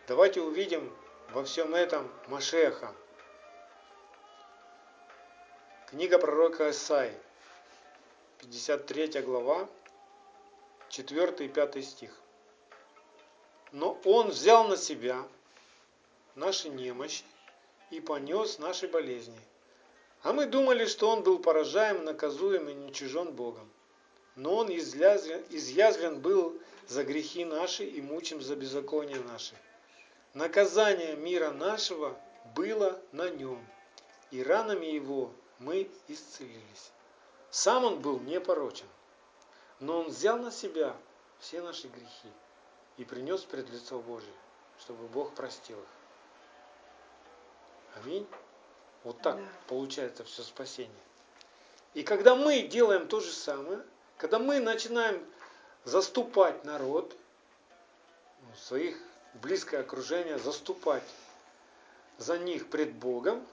Давайте увидим во всем этом Машеха. Книга пророка Исаи. 53 глава, 4 и 5 стих. Но Он взял на себя наши немощи и понес наши болезни. А мы думали, что Он был поражаем, наказуем и ничижен Богом. Но Он изъязвлен, был за грехи наши и мучим за беззаконие наши. Наказание мира нашего было на нем, и ранами его мы исцелились. Сам он был непорочен, но он взял на себя все наши грехи и принес пред лицо Божие, чтобы Бог простил их. Аминь. Вот так да. получается все спасение. И когда мы делаем то же самое, когда мы начинаем заступать народ, ну, своих близкое окружение, заступать за них пред Богом,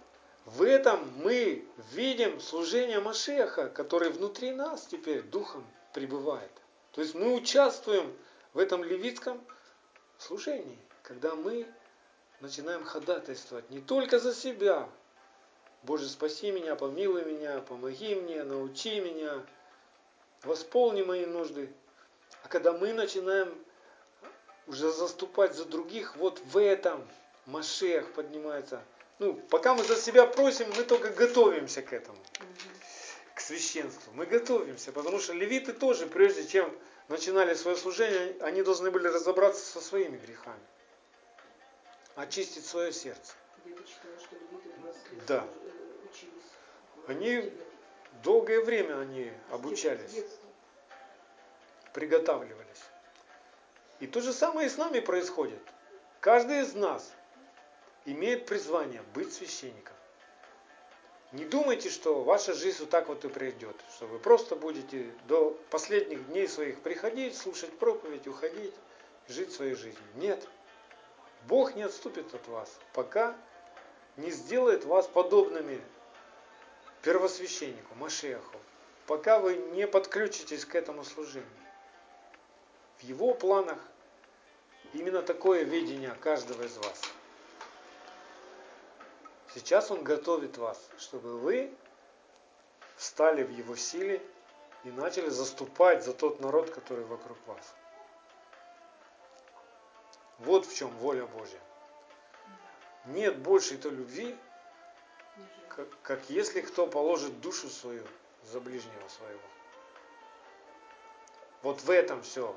в этом мы видим служение Машеха, который внутри нас теперь духом пребывает. То есть мы участвуем в этом левитском служении, когда мы начинаем ходатайствовать не только за себя. Боже, спаси меня, помилуй меня, помоги мне, научи меня, восполни мои нужды. А когда мы начинаем уже заступать за других, вот в этом Машех поднимается. Ну, пока мы за себя просим, мы только готовимся к этому, к священству. Мы готовимся, потому что левиты тоже, прежде чем начинали свое служение, они должны были разобраться со своими грехами, очистить свое сердце. Да. Э, они долгое время они обучались, приготавливались. И то же самое и с нами происходит. Каждый из нас имеет призвание быть священником. Не думайте, что ваша жизнь вот так вот и пройдет, что вы просто будете до последних дней своих приходить, слушать проповедь, уходить, жить своей жизнью. Нет. Бог не отступит от вас, пока не сделает вас подобными первосвященнику, Машеху, пока вы не подключитесь к этому служению. В его планах именно такое видение каждого из вас. Сейчас он готовит вас, чтобы вы встали в его силе и начали заступать за тот народ, который вокруг вас. Вот в чем воля Божья. Нет большей той любви, как, как если кто положит душу свою за ближнего своего. Вот в этом все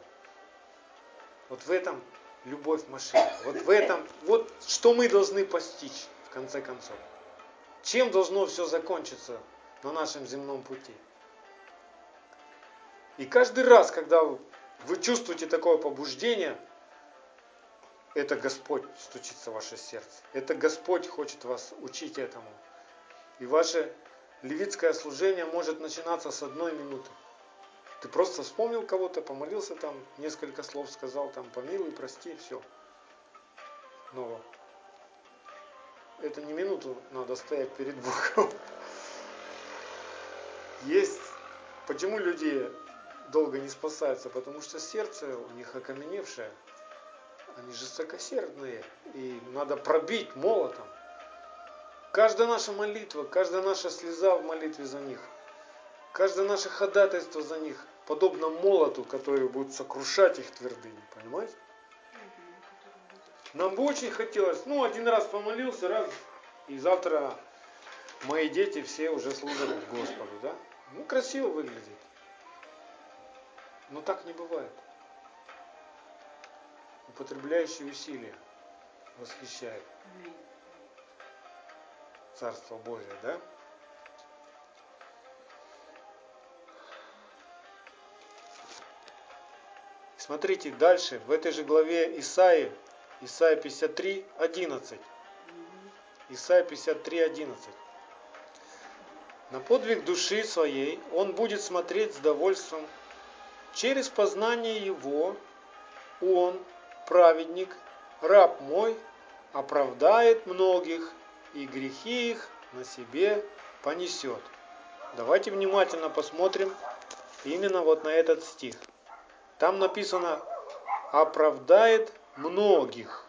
вот в этом любовь Машеха. Вот в этом, вот что мы должны постичь в конце концов. Чем должно все закончиться на нашем земном пути. И каждый раз, когда вы чувствуете такое побуждение, это Господь стучится в ваше сердце. Это Господь хочет вас учить этому. И ваше левитское служение может начинаться с одной минуты. Ты просто вспомнил кого-то, помолился там, несколько слов сказал, там, помилуй, прости, все. Но это не минуту надо стоять перед Богом. Есть, почему люди долго не спасаются? Потому что сердце у них окаменевшее. Они жестокосердные. И надо пробить молотом. Каждая наша молитва, каждая наша слеза в молитве за них, каждое наше ходатайство за них подобно молоту, который будет сокрушать их твердыни, понимаете? Нам бы очень хотелось, ну, один раз помолился, раз, и завтра мои дети все уже служат Господу, да? Ну, красиво выглядит. Но так не бывает. Употребляющие усилия восхищает Царство Божие, да? Смотрите дальше, в этой же главе Исаи, Исаия 53, 11. Исаия 53, 11. На подвиг души своей он будет смотреть с довольством. Через познание его он, праведник, раб мой, оправдает многих и грехи их на себе понесет. Давайте внимательно посмотрим именно вот на этот стих. Там написано оправдает многих.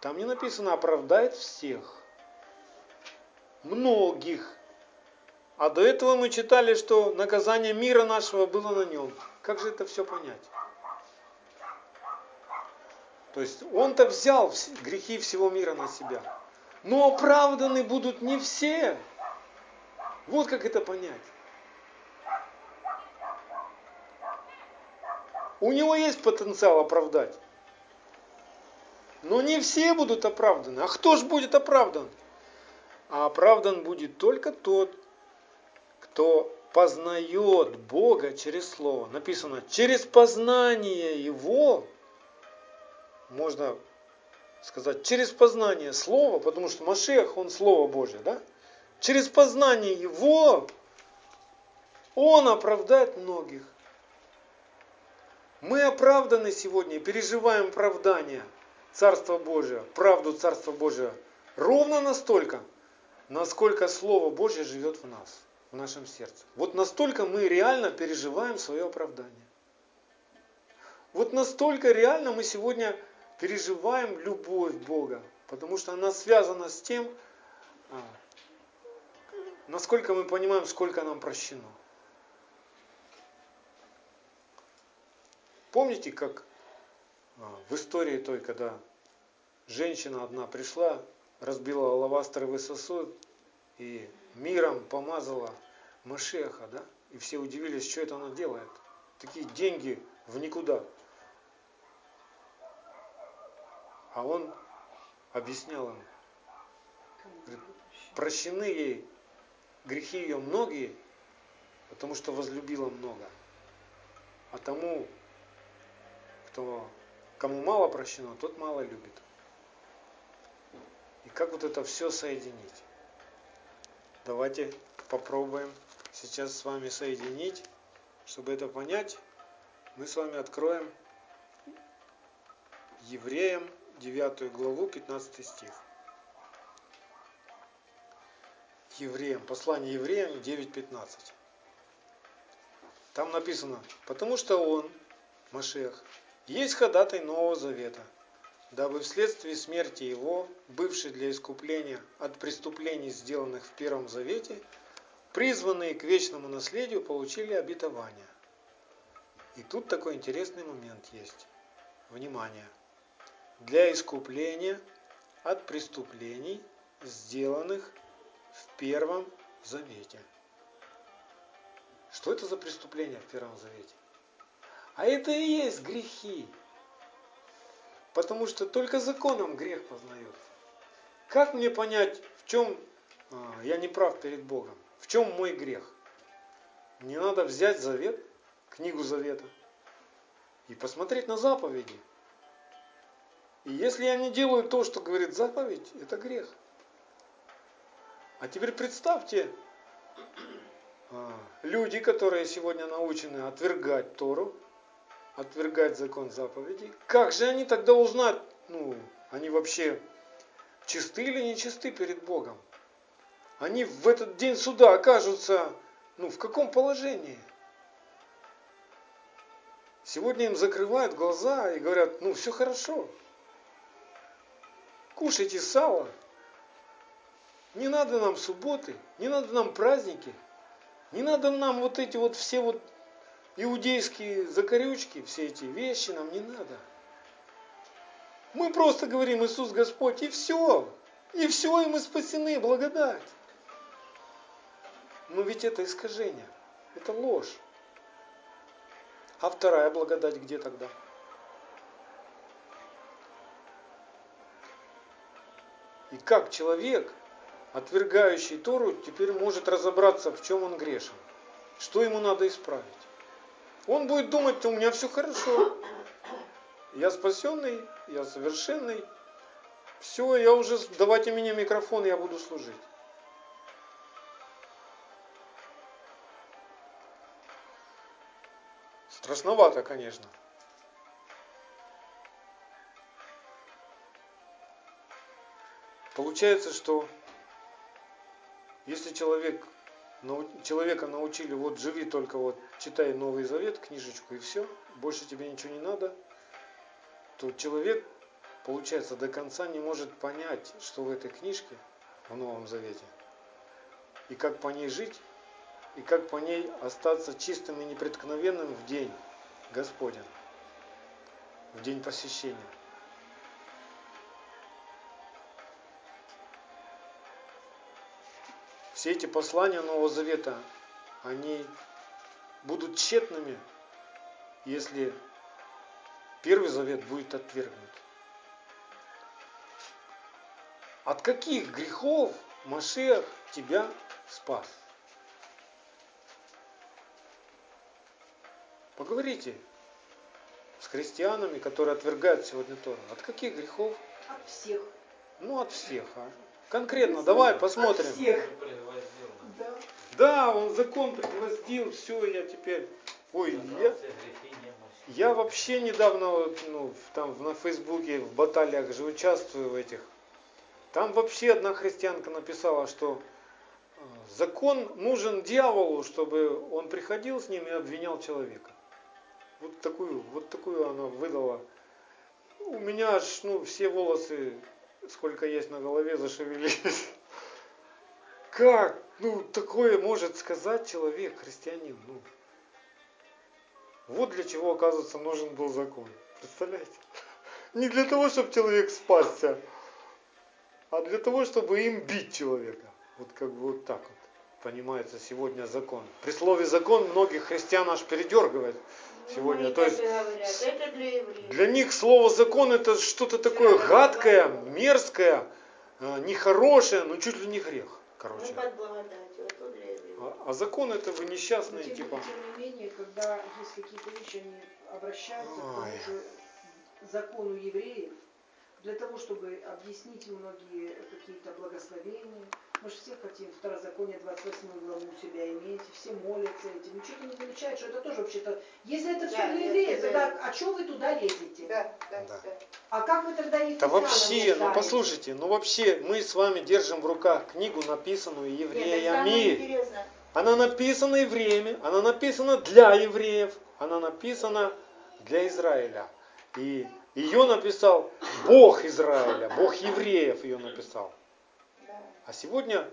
Там не написано оправдает всех. Многих. А до этого мы читали, что наказание мира нашего было на нем. Как же это все понять? То есть он-то взял грехи всего мира на себя. Но оправданы будут не все. Вот как это понять. У него есть потенциал оправдать. Но не все будут оправданы. А кто же будет оправдан? А оправдан будет только тот, кто познает Бога через Слово. Написано, через познание Его можно сказать, через познание Слова, потому что Машех, он Слово Божье, да? Через познание Его Он оправдает многих. Мы оправданы сегодня переживаем оправдание Царства Божия, правду Царства Божия ровно настолько, насколько Слово Божье живет в нас, в нашем сердце. Вот настолько мы реально переживаем свое оправдание. Вот настолько реально мы сегодня переживаем любовь Бога, потому что она связана с тем, а, насколько мы понимаем, сколько нам прощено. Помните, как а, в истории той, когда женщина одна пришла, разбила алавастровый сосуд и миром помазала Машеха, да? И все удивились, что это она делает. Такие деньги в никуда. А он объяснял им, говорит, прощены ей грехи ее многие, потому что возлюбила много. А тому, кто, кому мало прощено, тот мало любит. И как вот это все соединить? Давайте попробуем сейчас с вами соединить. Чтобы это понять, мы с вами откроем Евреям 9 главу, 15 стих. Евреям, послание евреям 9.15. Там написано, потому что он, Машех, есть ходатай Нового Завета, дабы вследствие смерти его, бывший для искупления от преступлений, сделанных в Первом Завете, призванные к вечному наследию получили обетование. И тут такой интересный момент есть. Внимание! Для искупления от преступлений, сделанных в Первом Завете. Что это за преступления в Первом Завете? А это и есть грехи. Потому что только законом грех познается. Как мне понять, в чем а, я не прав перед Богом? В чем мой грех? Мне надо взять завет, книгу завета, и посмотреть на заповеди – и если я не делаю то, что говорит заповедь, это грех. А теперь представьте, а, люди, которые сегодня научены отвергать Тору, отвергать закон заповедей, как же они тогда узнать, ну, они вообще чисты или не чисты перед Богом? Они в этот день суда окажутся, ну, в каком положении? Сегодня им закрывают глаза и говорят, ну, все хорошо, Кушайте сало. Не надо нам субботы, не надо нам праздники, не надо нам вот эти вот все вот иудейские закорючки, все эти вещи нам не надо. Мы просто говорим Иисус Господь, и все. И все, и мы спасены, благодать. Но ведь это искажение, это ложь. А вторая благодать где тогда? И как человек, отвергающий Тору, теперь может разобраться, в чем он грешен, что ему надо исправить. Он будет думать, у меня все хорошо, я спасенный, я совершенный, все, я уже, давайте мне микрофон, я буду служить. Страшновато, конечно. Получается, что если человек, человека научили, вот живи только вот, читай Новый Завет, книжечку и все, больше тебе ничего не надо, то человек, получается, до конца не может понять, что в этой книжке, в Новом Завете, и как по ней жить, и как по ней остаться чистым и непреткновенным в день Господень, в день посещения. Все эти послания Нового Завета, они будут тщетными, если Первый Завет будет отвергнут. От каких грехов Машех тебя спас? Поговорите с христианами, которые отвергают сегодня Тору. От каких грехов? От всех. Ну, от всех, а. Конкретно, давай посмотрим. Да. Да, он закон пригвоздил, все, я теперь... Ой, я, я вообще недавно, ну, там на Фейсбуке, в баталиях же участвую в этих. Там вообще одна христианка написала, что э, закон нужен дьяволу, чтобы он приходил с ним и обвинял человека. Вот такую, вот такую она выдала. У меня аж, ну, все волосы, сколько есть на голове, зашевелились. Как? Ну, такое может сказать человек, христианин. Ну. Вот для чего, оказывается, нужен был закон. Представляете? Не для того, чтобы человек спасся, а для того, чтобы им бить человека. Вот как бы вот так вот понимается сегодня закон. При слове закон многих христиан аж передергивает сегодня. Ну, То есть для, них слово закон это что-то такое гадкое, мерзкое, э, нехорошее, но чуть ли не грех. Короче. Ну, а. А, закон это вы несчастные, тем, типа. тем не менее, когда есть какие-то вещи, они обращаются к тому Ой. же закону евреев, для того, чтобы объяснить многие какие-то благословения. Мы же все хотим Второзаконие 28 главу у себя иметь, все молятся этим. Ничего не замечают, что это тоже вообще-то... Если это все Да, для нет, евреев, это- тогда а что вы туда лезете? Да, да, Да. да. А как вы тогда Да ефесянам вообще, ну послушайте, ну вообще мы с вами держим в руках книгу, написанную Нет, евреями. интересное, Она написана евреями, она написана для евреев, она написана для Израиля. И ее написал Бог Израиля, Бог евреев ее написал. А сегодня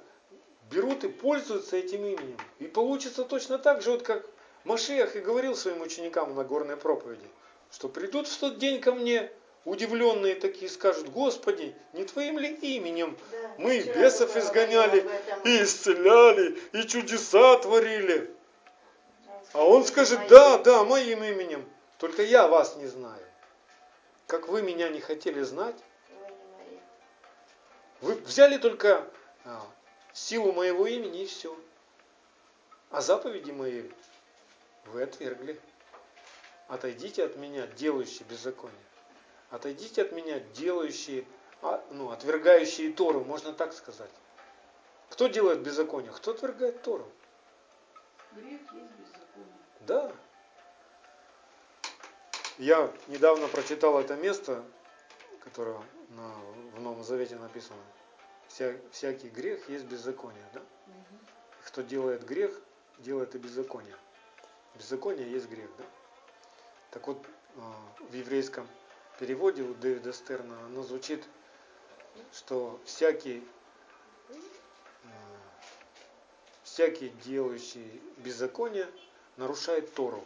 берут и пользуются этим именем. И получится точно так же, вот как Машех и говорил своим ученикам на горной проповеди, что придут в тот день ко мне удивленные такие скажут, Господи, не Твоим ли именем Да. мы бесов изгоняли, и исцеляли, и чудеса творили. А Он скажет, да, да, моим именем, только я вас не знаю. Как вы меня не хотели знать, вы взяли только а, силу моего имени и все. А заповеди мои вы отвергли. Отойдите от меня, делающие беззаконие. Отойдите от меня, делающие, а, ну, отвергающие Тору, можно так сказать. Кто делает беззаконие? Кто отвергает Тору? Грех есть беззаконие. Да. Я недавно прочитал это место, которое в Новом Завете написано. Вся, всякий грех есть беззаконие, да? Мгм. Кто делает грех, делает и беззаконие. Беззаконие есть грех, да? Так вот, а, в еврейском переводе у Дэвида Стерна оно звучит, что всякий, а, всякий делающий беззаконие нарушает Тору.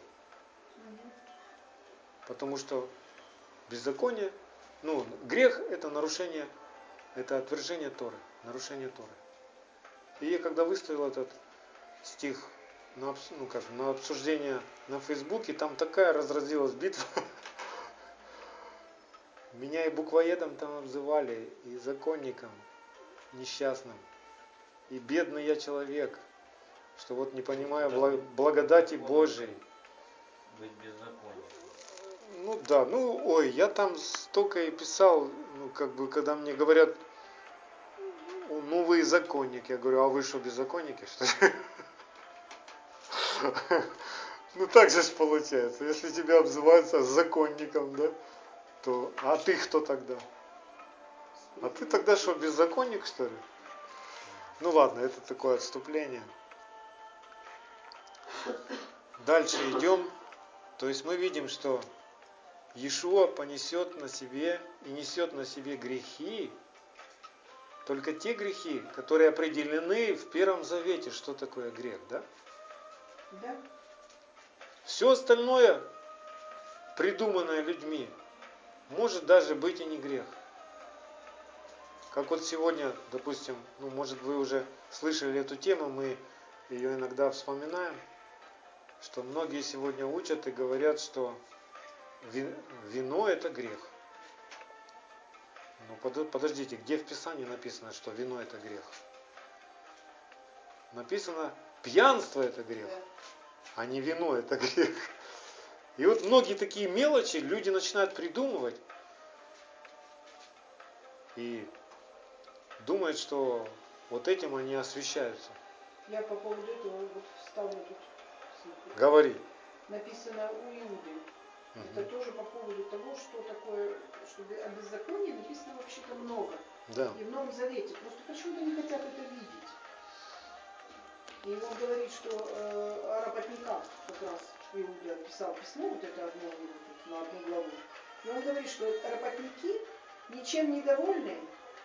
Потому что беззаконие, ну, грех это нарушение, это отвержение Торы, нарушение Торы. И я когда выставил этот стих на, ну, как, на обсуждение на Фейсбуке, там такая разразилась битва. Меня и буквоедом там обзывали, и законником несчастным, и бедный я человек, что вот не понимаю бла- благодати Божией. быть беззаконным. Ну да, ну ой, я там столько и писал, ну как бы, когда мне говорят, «О, ну вы законник, я говорю, а вы что, беззаконники, что ли? Ну так же ж получается, если тебя обзываются законником, да, то, а ты кто тогда? А ты тогда что, беззаконник, что ли? Ну ладно, это такое отступление. Дальше идем. То есть мы видим, что Иешуа понесет на себе и несет на себе грехи, только те грехи, которые определены в Первом Завете, что такое грех, да? Да? Все остальное, придуманное людьми, может даже быть и не грех. Как вот сегодня, допустим, ну, может вы уже слышали эту тему, мы ее иногда вспоминаем, что многие сегодня учат и говорят, что ви- вино это грех. Ну под- подождите, где в Писании написано, что вино это грех? Написано, пьянство это грех, а не вино это грех. И вот многие такие мелочи люди начинают придумывать и думают, что вот этим они освещаются. Я по поводу этого вот вставлю тут. Говори. Написано у Иуды. Это Мгм. тоже по поводу того, что такое, что о беззаконии написано вообще-то много. Да. И в Новом Завете. Просто почему-то не хотят это видеть. И он говорит, что э, о работниках как раз Иуда писал письмо, вот это одно на одну главу. И он говорит, что работники, ничем недовольные,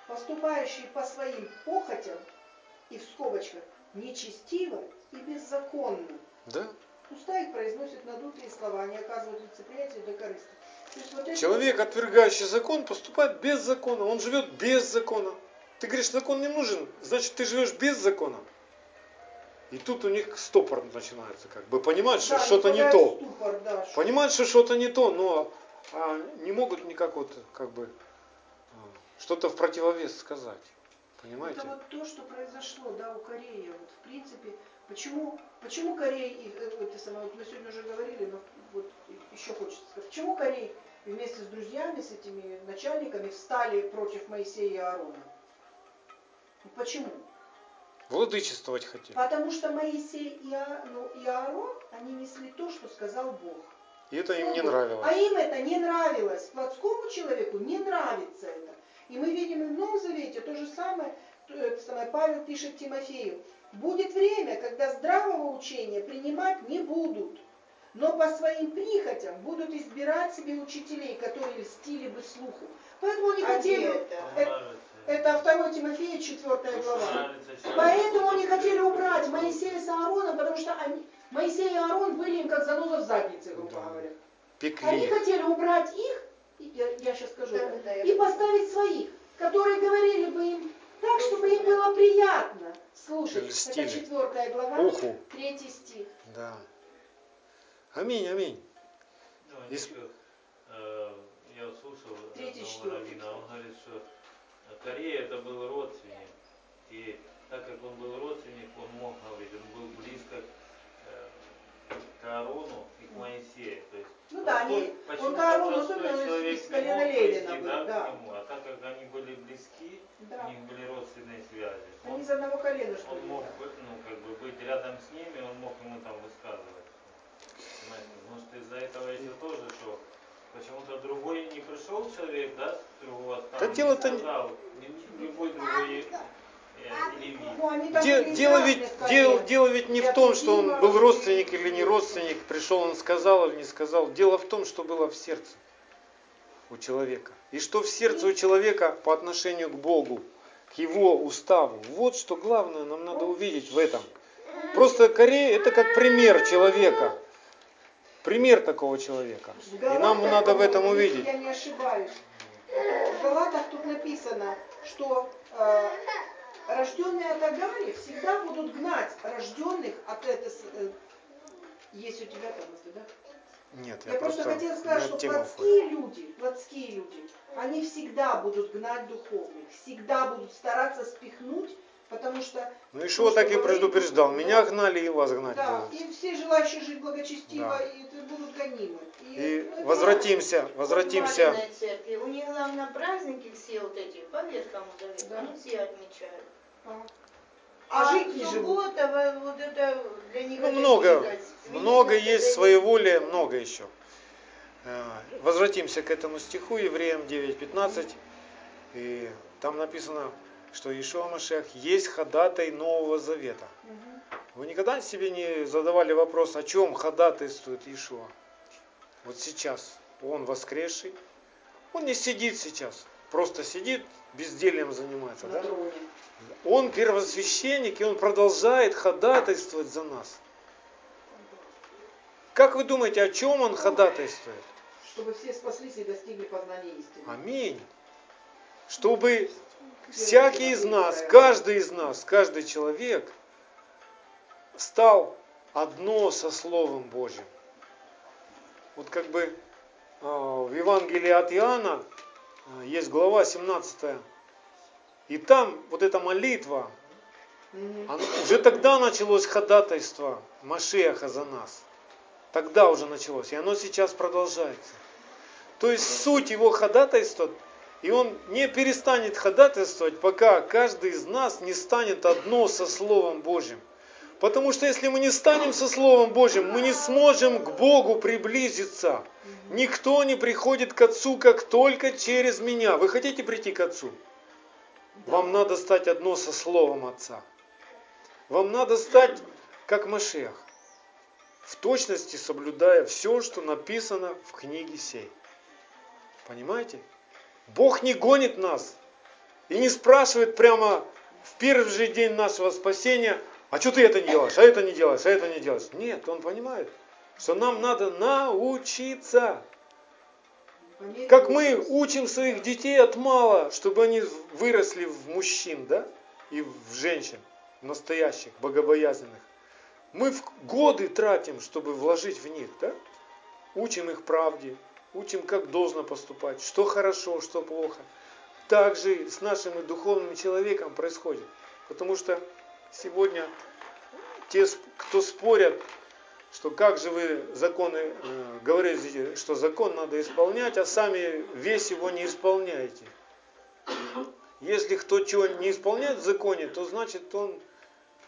поступающие по своим похотям, и в скобочках, нечестиво и беззаконно. Да? Уста их произносят надутые слова, они оказывают лицеприятие до корысти. Вот это Человек, отвергающий закон, поступает без закона. Он живет без закона. Ты говоришь, закон не нужен, значит ты живешь без закона. И тут у них стопор начинается, как бы понимают, что Да, что-то не то. ступор, да, что- Понимают, что что-то не то, но а, не могут никак вот как бы а, что-то в противовес сказать. Понимаете? Это вот то, что произошло, да, у Кореи. Вот, в принципе, почему, почему Корея, и, э, это самое, мы сегодня уже говорили, но вот еще хочется сказать, почему Корея вместе с друзьями, с этими начальниками встали против Моисея и Аарона? Ну, Почему? Владычествовать хотели. Потому что Моисей и, А- ну, и Аарон, они несли то, что сказал Бог. И это им не нравилось. А им это не нравилось. Плотскому человеку не нравится это. И мы видим и в Новом Завете то же самое, то- это самое Павел пишет Тимофею. Будет время, когда здравого учения принимать не будут, но по своим прихотям будут избирать себе учителей, которые льстили бы слуху. Поэтому они А хотели, это? это, это 2 Тимофея, 4 глава. Поэтому они хотели убрать. Моисея с Аароном, потому что они, Моисей и Аарон были им как заноза в заднице, грубо говоря. Они Пекли. хотели убрать их, и я, я сейчас скажу, Да, да, и поставить своих, которые говорили бы им так, чтобы им было приятно слушать. Льстили. Это четвертая глава, Уху. третий стих. Да. Аминь, аминь. Ну, они, э, я слушал Третий, одного четвертый. раввина, он говорит, что Корея это был родственник. И так как он был родственник, он мог говорить, он был близко к, к Аарону и к Моисею. То есть Ну да, простой- они, он к Аарону простой особенно из не колена Левина был, да, да. к нему, а так как они были близки, Да. у них были родственные связи, Они он, из одного колена, что он ли. мог да. бы, ну, как бы быть рядом с ними, он мог ему там высказывать. Понимаете, может из-за этого еще тоже, что почему-то другой не пришел человек, да, с другого стана, Да не не- сказал, ни- любой другой Де- дело, ведь, дело, дело ведь не в том, что он был родственник или не родственник, пришел он сказал или не сказал. Дело в том, что было в сердце у человека. И что в сердце у человека по отношению к Богу, к его уставу. Вот что главное нам надо увидеть в этом. Просто Корея это как пример человека. Пример такого человека. И нам надо в этом увидеть. Я не ошибаюсь. В Галатах тут написано, что э, рожденные от Агари всегда будут гнать рожденных от этой... э, есть у тебя там мысли, да? Нет, Я, я, просто просто хотела сказать, что плотские люди, плотские люди, они всегда будут гнать духовных, всегда будут стараться спихнуть, потому что Ну Ишуа так и что говорит, предупреждал. Меня да. гнали и вас гнать да, будут. и все желающие жить благочестиво Да. и это будут гонимы. И ну, это возвратимся, в возвратимся. У них, главное, праздники все вот эти, по Ветхому Завету, Да. они все отмечают. А, А, жить живут. суббота, во- вот это для них Ну, много, много есть дикость. много еще. Э, Возвратимся к этому стиху, Евреям 9.15. И там написано, что Ишуа Машех есть ходатай Нового Завета. Вы никогда себе не задавали вопрос, о чем ходатайствует Ишуа? Вот сейчас он воскресший, он не сидит сейчас, просто сидит, бездельем занимается. Да? Он первосвященник, и он продолжает ходатайствовать за нас. Как вы думаете, о чем он ходатайствует? Чтобы все спаслись и достигли познания истины. Аминь. Чтобы всякий из нас, каждый из нас, каждый человек стал одно со Словом Божьим. Вот как бы а, в Евангелии от Иоанна есть глава 17. И там вот эта молитва, она, уже тогда началось ходатайство Машеха за нас. Тогда уже началось. И оно сейчас продолжается. То есть суть его ходатайства, и он не перестанет ходатайствовать, пока каждый из нас не станет одно со Словом Божьим. Потому что если мы не станем со Словом Божьим, мы не сможем к Богу приблизиться. Никто не приходит к Отцу, как только через меня. Вы хотите прийти к Отцу? Вам надо стать одно со Словом Отца. Вам надо стать как Машех, в точности соблюдая все, что написано в книге сей. Понимаете? Бог не гонит нас и не спрашивает прямо в первый же день нашего спасения, а что ты это не делаешь, а это не делаешь, а это не делаешь. Нет, он понимает, что нам надо научиться. Как мы учим своих детей от мала, чтобы они выросли в мужчин, да, и в женщин, настоящих, богобоязненных. Мы в годы тратим, чтобы вложить в них, да? Учим их правде, учим, как должно поступать, что хорошо, что плохо. Так же с нашим духовным человеком происходит. Потому что сегодня те, кто спорят, что как же вы законы, э, говорите, что закон надо исполнять, а сами весь его не исполняете. Если кто чего не исполняет в законе, то значит он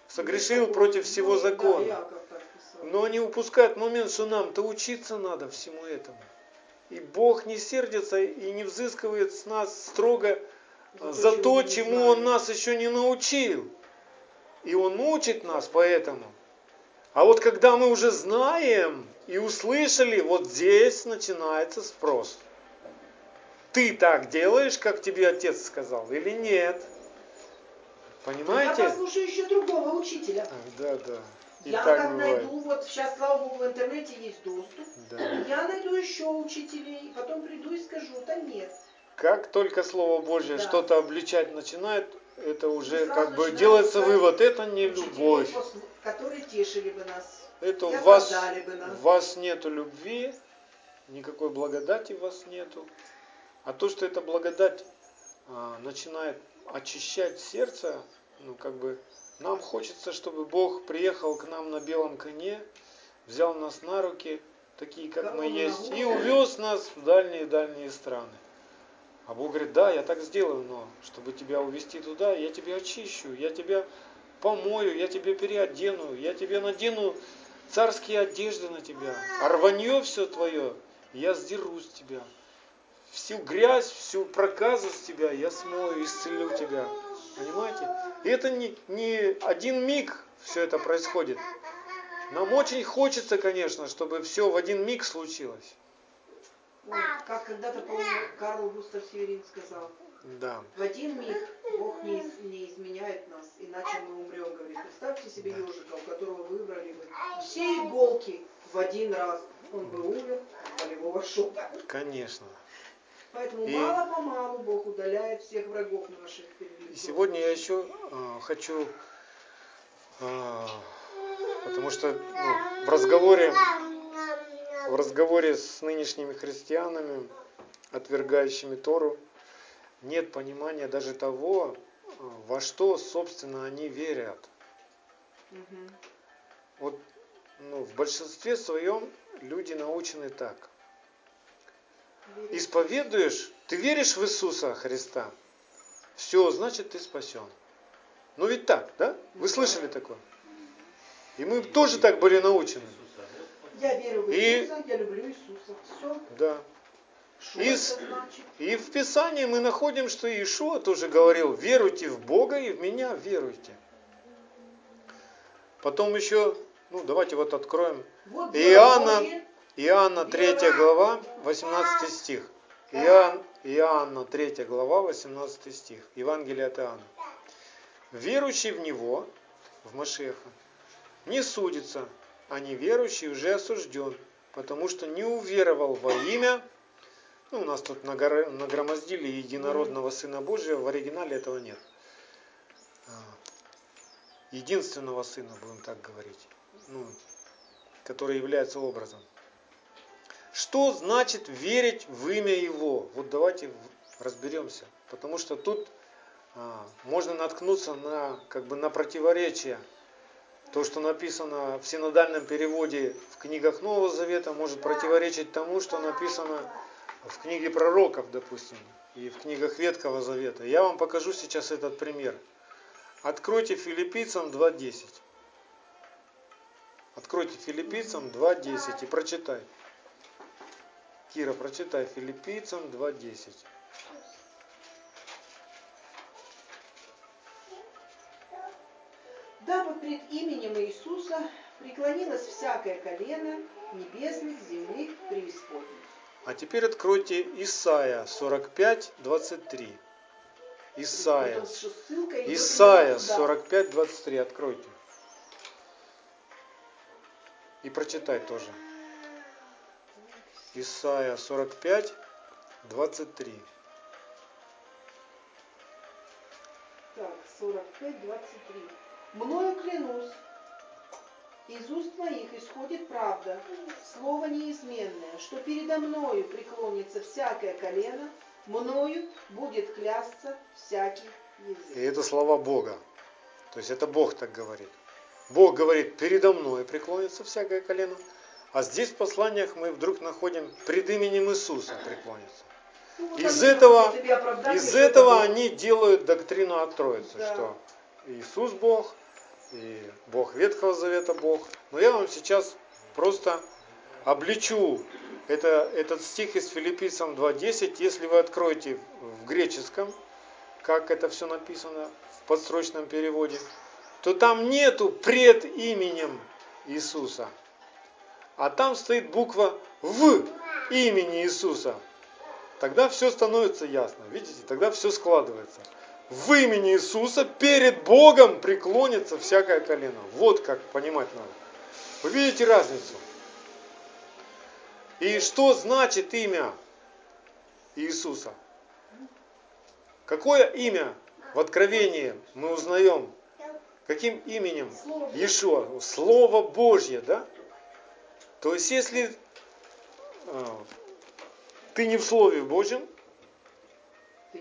согрешил против всего закона. Но они упускают момент, что нам-то учиться надо всему этому. И Бог не сердится и не взыскивает с нас строго за то, чему Он нас еще не научил. И Он учит нас поэтому. А вот когда мы уже знаем и услышали, вот здесь начинается спрос. Ты так делаешь, как тебе отец сказал, или нет? Понимаете? Я послушаю еще другого учителя. Да, да. И я так как бывает. найду, вот сейчас, слава богу, в интернете есть доступ. Да. Я найду еще учителей, потом приду и скажу, да нет. Как только Слово Божье Да. что-то обличать начинает, это уже как бы делается вывод, это не любовь. которые тешили бы нас. Это в вас, бы нас. в вас нету любви, никакой благодати в вас нету. А то, что эта благодать а, начинает очищать сердце, ну как бы нам хочется, чтобы Бог приехал к нам на белом коне, взял нас на руки, такие как мы есть, и увез нас в дальние-дальние страны. А Бог говорит, да, я так сделаю, но чтобы тебя увести туда, я тебя очищу, я тебя помою, я тебя переодену, я тебе надену царские одежды на тебя, а рванье все твое, я сдеру с тебя. Всю грязь, всю проказу с тебя я смою, исцелю тебя. Понимаете? И это не, не один миг все это происходит. Нам очень хочется, конечно, чтобы все в один миг случилось. Ой, как когда-то, по-моему, Карл Густав Северин сказал, Да. в один миг Бог не, из- не изменяет нас, иначе мы умрем, говорит. Представьте себе Да. ежика, у которого выбрали бы все иголки в один раз. Он бы умер от болевого шока. Конечно. Поэтому И- мало-помалу Бог удаляет всех врагов наших перед И сегодня я еще э, хочу, э, потому что ну, в разговоре, в разговоре с нынешними христианами, отвергающими Тору, нет понимания даже того, во что, собственно, они верят. Мгм. Вот ну, в большинстве своем люди научены так. Верить. Исповедуешь, ты веришь в Иисуса Христа, все, значит ты спасен. Ну ведь так, да? Вы слышали такое? И мы тоже так были научены. Я верю в И- Иисуса, я люблю Иисуса. Все. Да. Что И с-? И в Писании мы находим, что Иешуа тоже говорил, веруйте в Бога и в меня веруйте. Потом еще, ну давайте вот откроем. Вот Иоанна. Иоанна 3 глава, 18 стих. Иоанн, Иоанна 3 глава, 18 стих. Евангелие от Иоанна. Верующий в Него, в Машеха, не судится, а неверующий уже осужден, потому что не уверовал во имя, ну у нас тут нагромоздили единородного Сына Божьего, в оригинале этого нет. А, единственного Сына, будем так говорить, ну, который является образом. Что значит верить в имя Его? Вот давайте разберемся. Потому что тут а, можно наткнуться на, как бы, на противоречие. То, что написано в синодальном переводе в книгах Нового Завета, может противоречить тому, что написано в книге пророков, допустим, и в книгах Ветхого Завета. Я вам покажу сейчас этот пример. Откройте филиппийцам 2.10. Откройте филиппийцам 2.10 и прочитай. Кира, прочитай филиппийцам 2.10. Дабы пред именем Иисуса преклонилось всякое колено небесных, земных, преисподних. А теперь откройте Исаия 45, 23. Исаия. Исаия 45, 23. Откройте. И прочитай тоже. Исаия 45, 23. Так, 45, 23. Мною клянусь, из уст моих исходит правда, слово неизменное, что передо мною преклонится всякое колено, мною будет клясться всякий язык. И это слова Бога. То есть это Бог так говорит. Бог говорит, передо мной преклонится всякое колено, а здесь в посланиях мы вдруг находим пред именем Иисуса преклонится. Ну, из этого, из этого они делают доктрину от Троицы, да. что Иисус Бог, и Бог Ветхого Завета Бог. Но я вам сейчас просто обличу это, этот стих из Филиппийцам 2.10, если вы откроете в греческом, как это все написано в подсрочном переводе, то там нету пред именем Иисуса, а там стоит буква в имени Иисуса. Тогда все становится ясно. Видите, тогда все складывается в имени Иисуса перед Богом преклонится всякое колено. Вот как понимать надо. Вы видите разницу? И что значит имя Иисуса? Какое имя в Откровении мы узнаем? Каким именем? Иешуа. Слово Божье, да? То есть, если э, ты не в Слове Божьем,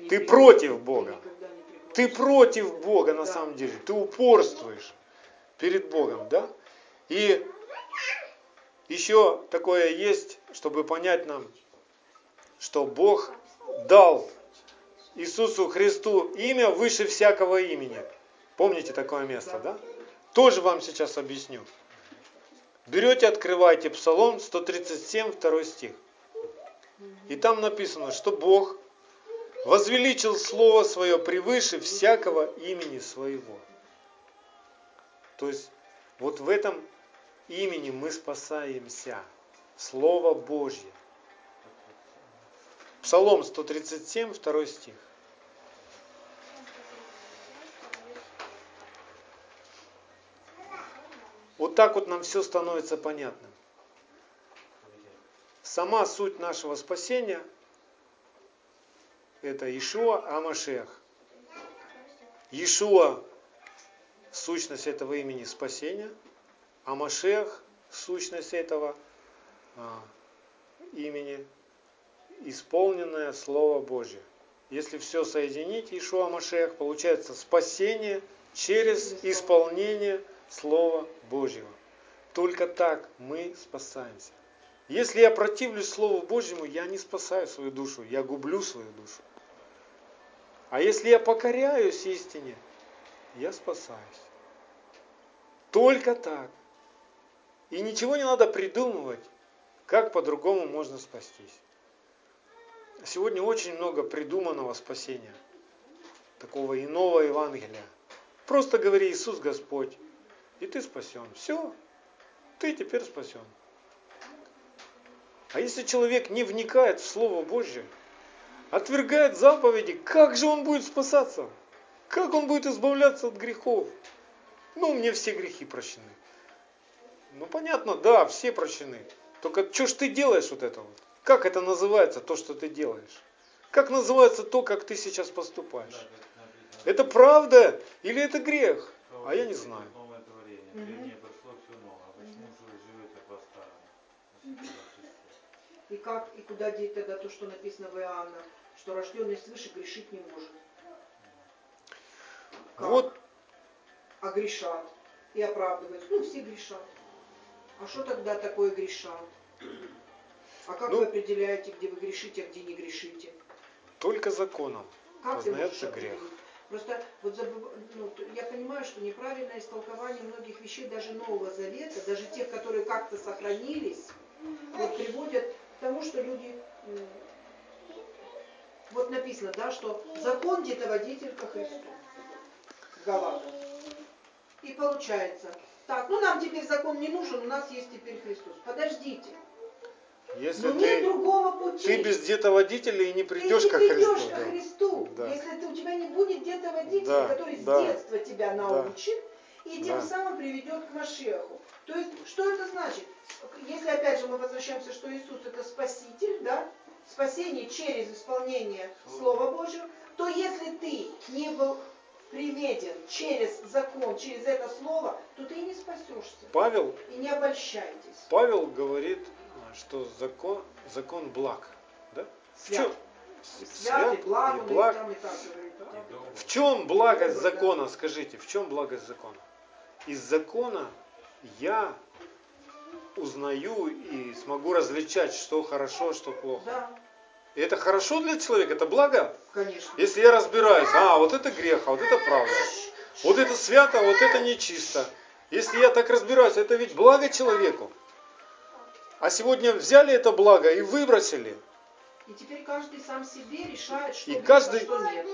ты против Бога. Ты против Бога на самом деле. Ты упорствуешь перед Богом, да? И еще такое есть, чтобы понять нам, что Бог дал Иисусу Христу имя выше всякого имени. Помните такое место, да? Тоже вам сейчас объясню. Берете, открывайте Псалом 137, 2 стих. И там написано, что Бог возвеличил Слово Свое превыше всякого имени Своего. То есть вот в этом имени мы спасаемся. Слово Божье. Псалом 137, 2 стих. Вот так вот нам все становится понятным. Сама суть нашего спасения – это Ишуа Амашех. Ишуа – сущность этого имени спасения, Амашех – сущность этого а, имени, исполненное Слово Божье. Если все соединить, Ишуа Амашех, получается спасение через исполнение Слова Божьего. Только так мы спасаемся. Если я противлюсь Слову Божьему, я не спасаю свою душу, я гублю свою душу. А если я покоряюсь истине, я спасаюсь. Только так. И ничего не надо придумывать, как по-другому можно спастись. Сегодня очень много придуманного спасения, такого иного Евангелия. Просто говори Иисус Господь, и ты спасен. Все, ты теперь спасен. А если человек не вникает в Слово Божье, отвергает заповеди, как же он будет спасаться? Как он будет избавляться от грехов? Ну, мне все грехи прощены. Ну, понятно, да, все прощены. Только что ж ты делаешь вот это вот? Как это называется, то, что ты делаешь? Как называется то, как ты сейчас поступаешь? Это правда или это грех? А я не знаю. И как, и куда деть тогда то, что написано в Иоанна, что рожденный свыше грешить не может. Как? Вот А грешат. И оправдывают. Ну, все грешат. А что тогда такое грешат? А как Ну- вы определяете, где вы грешите, а где не грешите? только законом. Как Познается грех. Просто вот забыв- ну, я понимаю, что неправильное истолкование многих вещей, даже Нового Завета, даже тех, которые как-то сохранились, вот приводят к тому, что люди, вот написано, да, что закон где-то водитель ко Христу. В Галатах. И получается, так, ну нам теперь закон не нужен, у нас есть теперь Христос. Подождите, Если но нет ты, другого пути. ты без детоводителя и не придешь ты ко не придешь Христу. ко да. Христу, Да. если ты, у тебя не будет где-то водителя, Да, который да, с детства тебя научит и тем Да. самым приведет к Машеху. То есть, что это значит? Если опять же мы возвращаемся, что Иисус это Спаситель, да? Спасение через исполнение Слова Божьего, то если ты не был приведен через закон, через это слово, то ты и не спасешься. Павел, И не обольщайтесь. Павел говорит, что закон, закон благ. Да? В Свят. чем, Святый, благ, и он благ. и там и так говорит. да. И добро. В чем благость закона? Скажите, в чем благость закона? Из закона я узнаю и смогу различать, что хорошо, что плохо. Да, И это хорошо для человека, это благо. конечно. Если я разбираюсь, а вот это грех, а вот это правда. Вот это свято, а вот это нечисто. Если я так разбираюсь, это ведь благо человеку. А сегодня взяли это благо и выбросили. И теперь каждый сам себе решает, что И грех, каждый- а что нет.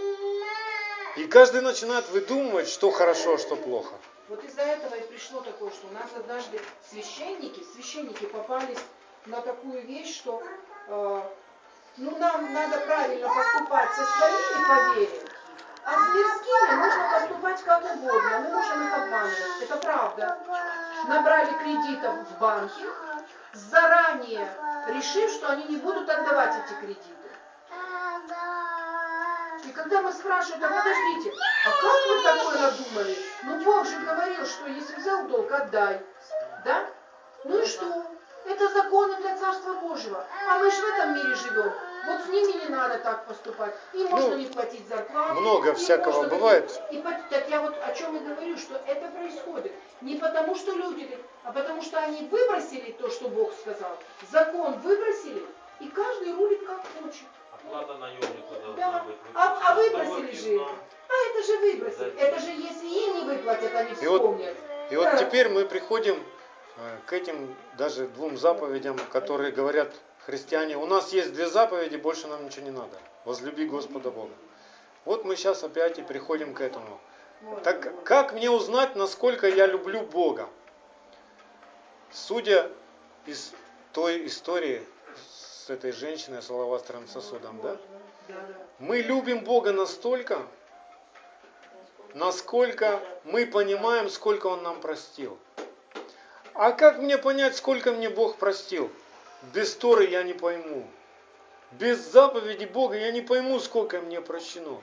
И каждый начинает выдумывать, что хорошо, а что плохо. Вот из-за этого и пришло такое, что у нас однажды священники, священники попались на такую вещь, что э, ну нам надо правильно поступать со своими по вере, а с мирскими можно поступать как угодно, мы можем их обманывать. Это правда. Набрали кредитов в банке, заранее решив, что они не будут отдавать эти кредиты. И когда мы спрашиваем, а подождите, а как вы такое надумали? Ну Бог же говорил, что если взял долг, отдай. Да? Ну и что? Это законы для Царства Божьего. А мы же в этом мире живем. Вот с ними не надо так поступать. И можно Ну, не платить зарплату. много всякого можно- бывает. И так я вот о чем и говорю, что это происходит не потому, что люди, а потому что они выбросили то, что Бог сказал. Закон выбросили, и каждый рулит как хочет. Оплата наемнику должна Да. быть. А, а выбросили же это. А это же выбросили. Да. Это же если им не выплатят, они И вот- вспомнят. И вот Да. теперь мы приходим э, к этим даже двум заповедям, которые говорят христиане, у нас есть две заповеди, больше нам ничего не надо. Возлюби Господа Бога. Вот мы сейчас опять и приходим к этому. Вот. Так как мне узнать, насколько я люблю Бога? Судя из той истории с этой женщиной с алавастровым сосудом, да? Мы любим Бога настолько, насколько мы понимаем, сколько Он нам простил. А как мне понять, сколько мне Бог простил? Без Торы я не пойму. Без заповеди Бога я не пойму, сколько мне прощено.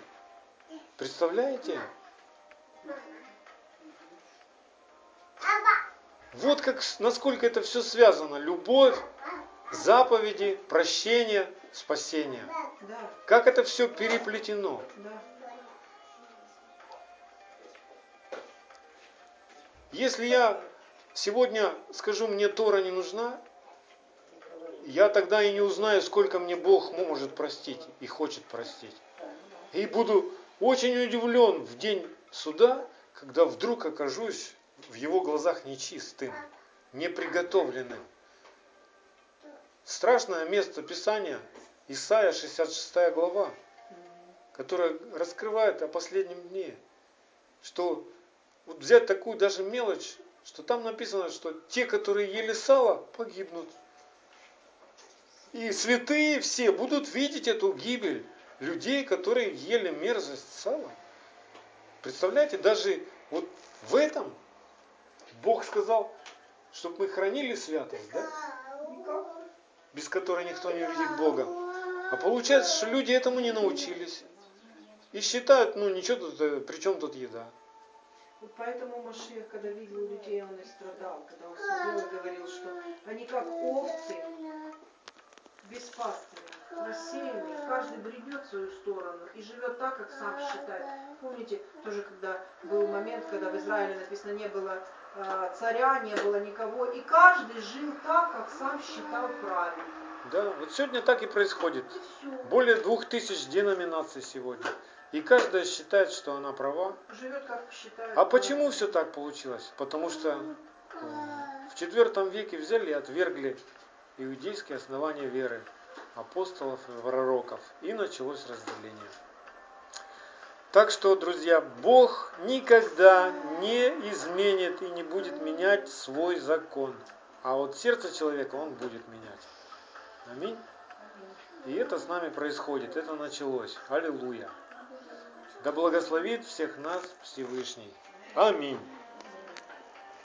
Представляете? Вот как, насколько это все связано. Любовь, заповеди, прощение, спасение. Как это все переплетено. Если я сегодня скажу, мне Тора не нужна, я тогда и не узнаю, сколько мне Бог может простить и хочет простить. И буду очень удивлен в день суда, когда вдруг окажусь в его глазах нечистым, неприготовленным. Страшное место Писания, Исайя 66 глава, которая раскрывает о последнем дне, что вот взять такую даже мелочь, что там написано, что те, которые ели сало, погибнут. И святые все будут видеть эту гибель людей, которые ели мерзость сала. Представляете, даже вот в этом Бог сказал, чтобы мы хранили святость, да? Без которой никто не увидит Бога. А получается, что люди этому не научились. И считают, ну ничего тут, э, при чем тут еда? Вот поэтому Машех, когда видел людей, он и страдал, когда он сидел и говорил, что они как овцы, без пастыря, рассеянные, каждый бредет в свою сторону и живет так, как сам считает. Помните, тоже когда был момент, когда в Израиле написано, не было царя, не было никого, и каждый жил так, как сам считал правильно. Да, вот сегодня так и происходит. Более двух тысяч деноминаций сегодня. И каждая считает, что она права. Живет, как считает. А почему все так получилось? Потому что э, в IV веке взяли и отвергли иудейские основания веры апостолов и пророков. И началось разделение. Так что, друзья, Бог никогда не изменит и не будет менять свой закон. А вот сердце человека Он будет менять. Аминь. И это с нами происходит, это началось. Аллилуйя. Да благословит всех нас Всевышний. Аминь.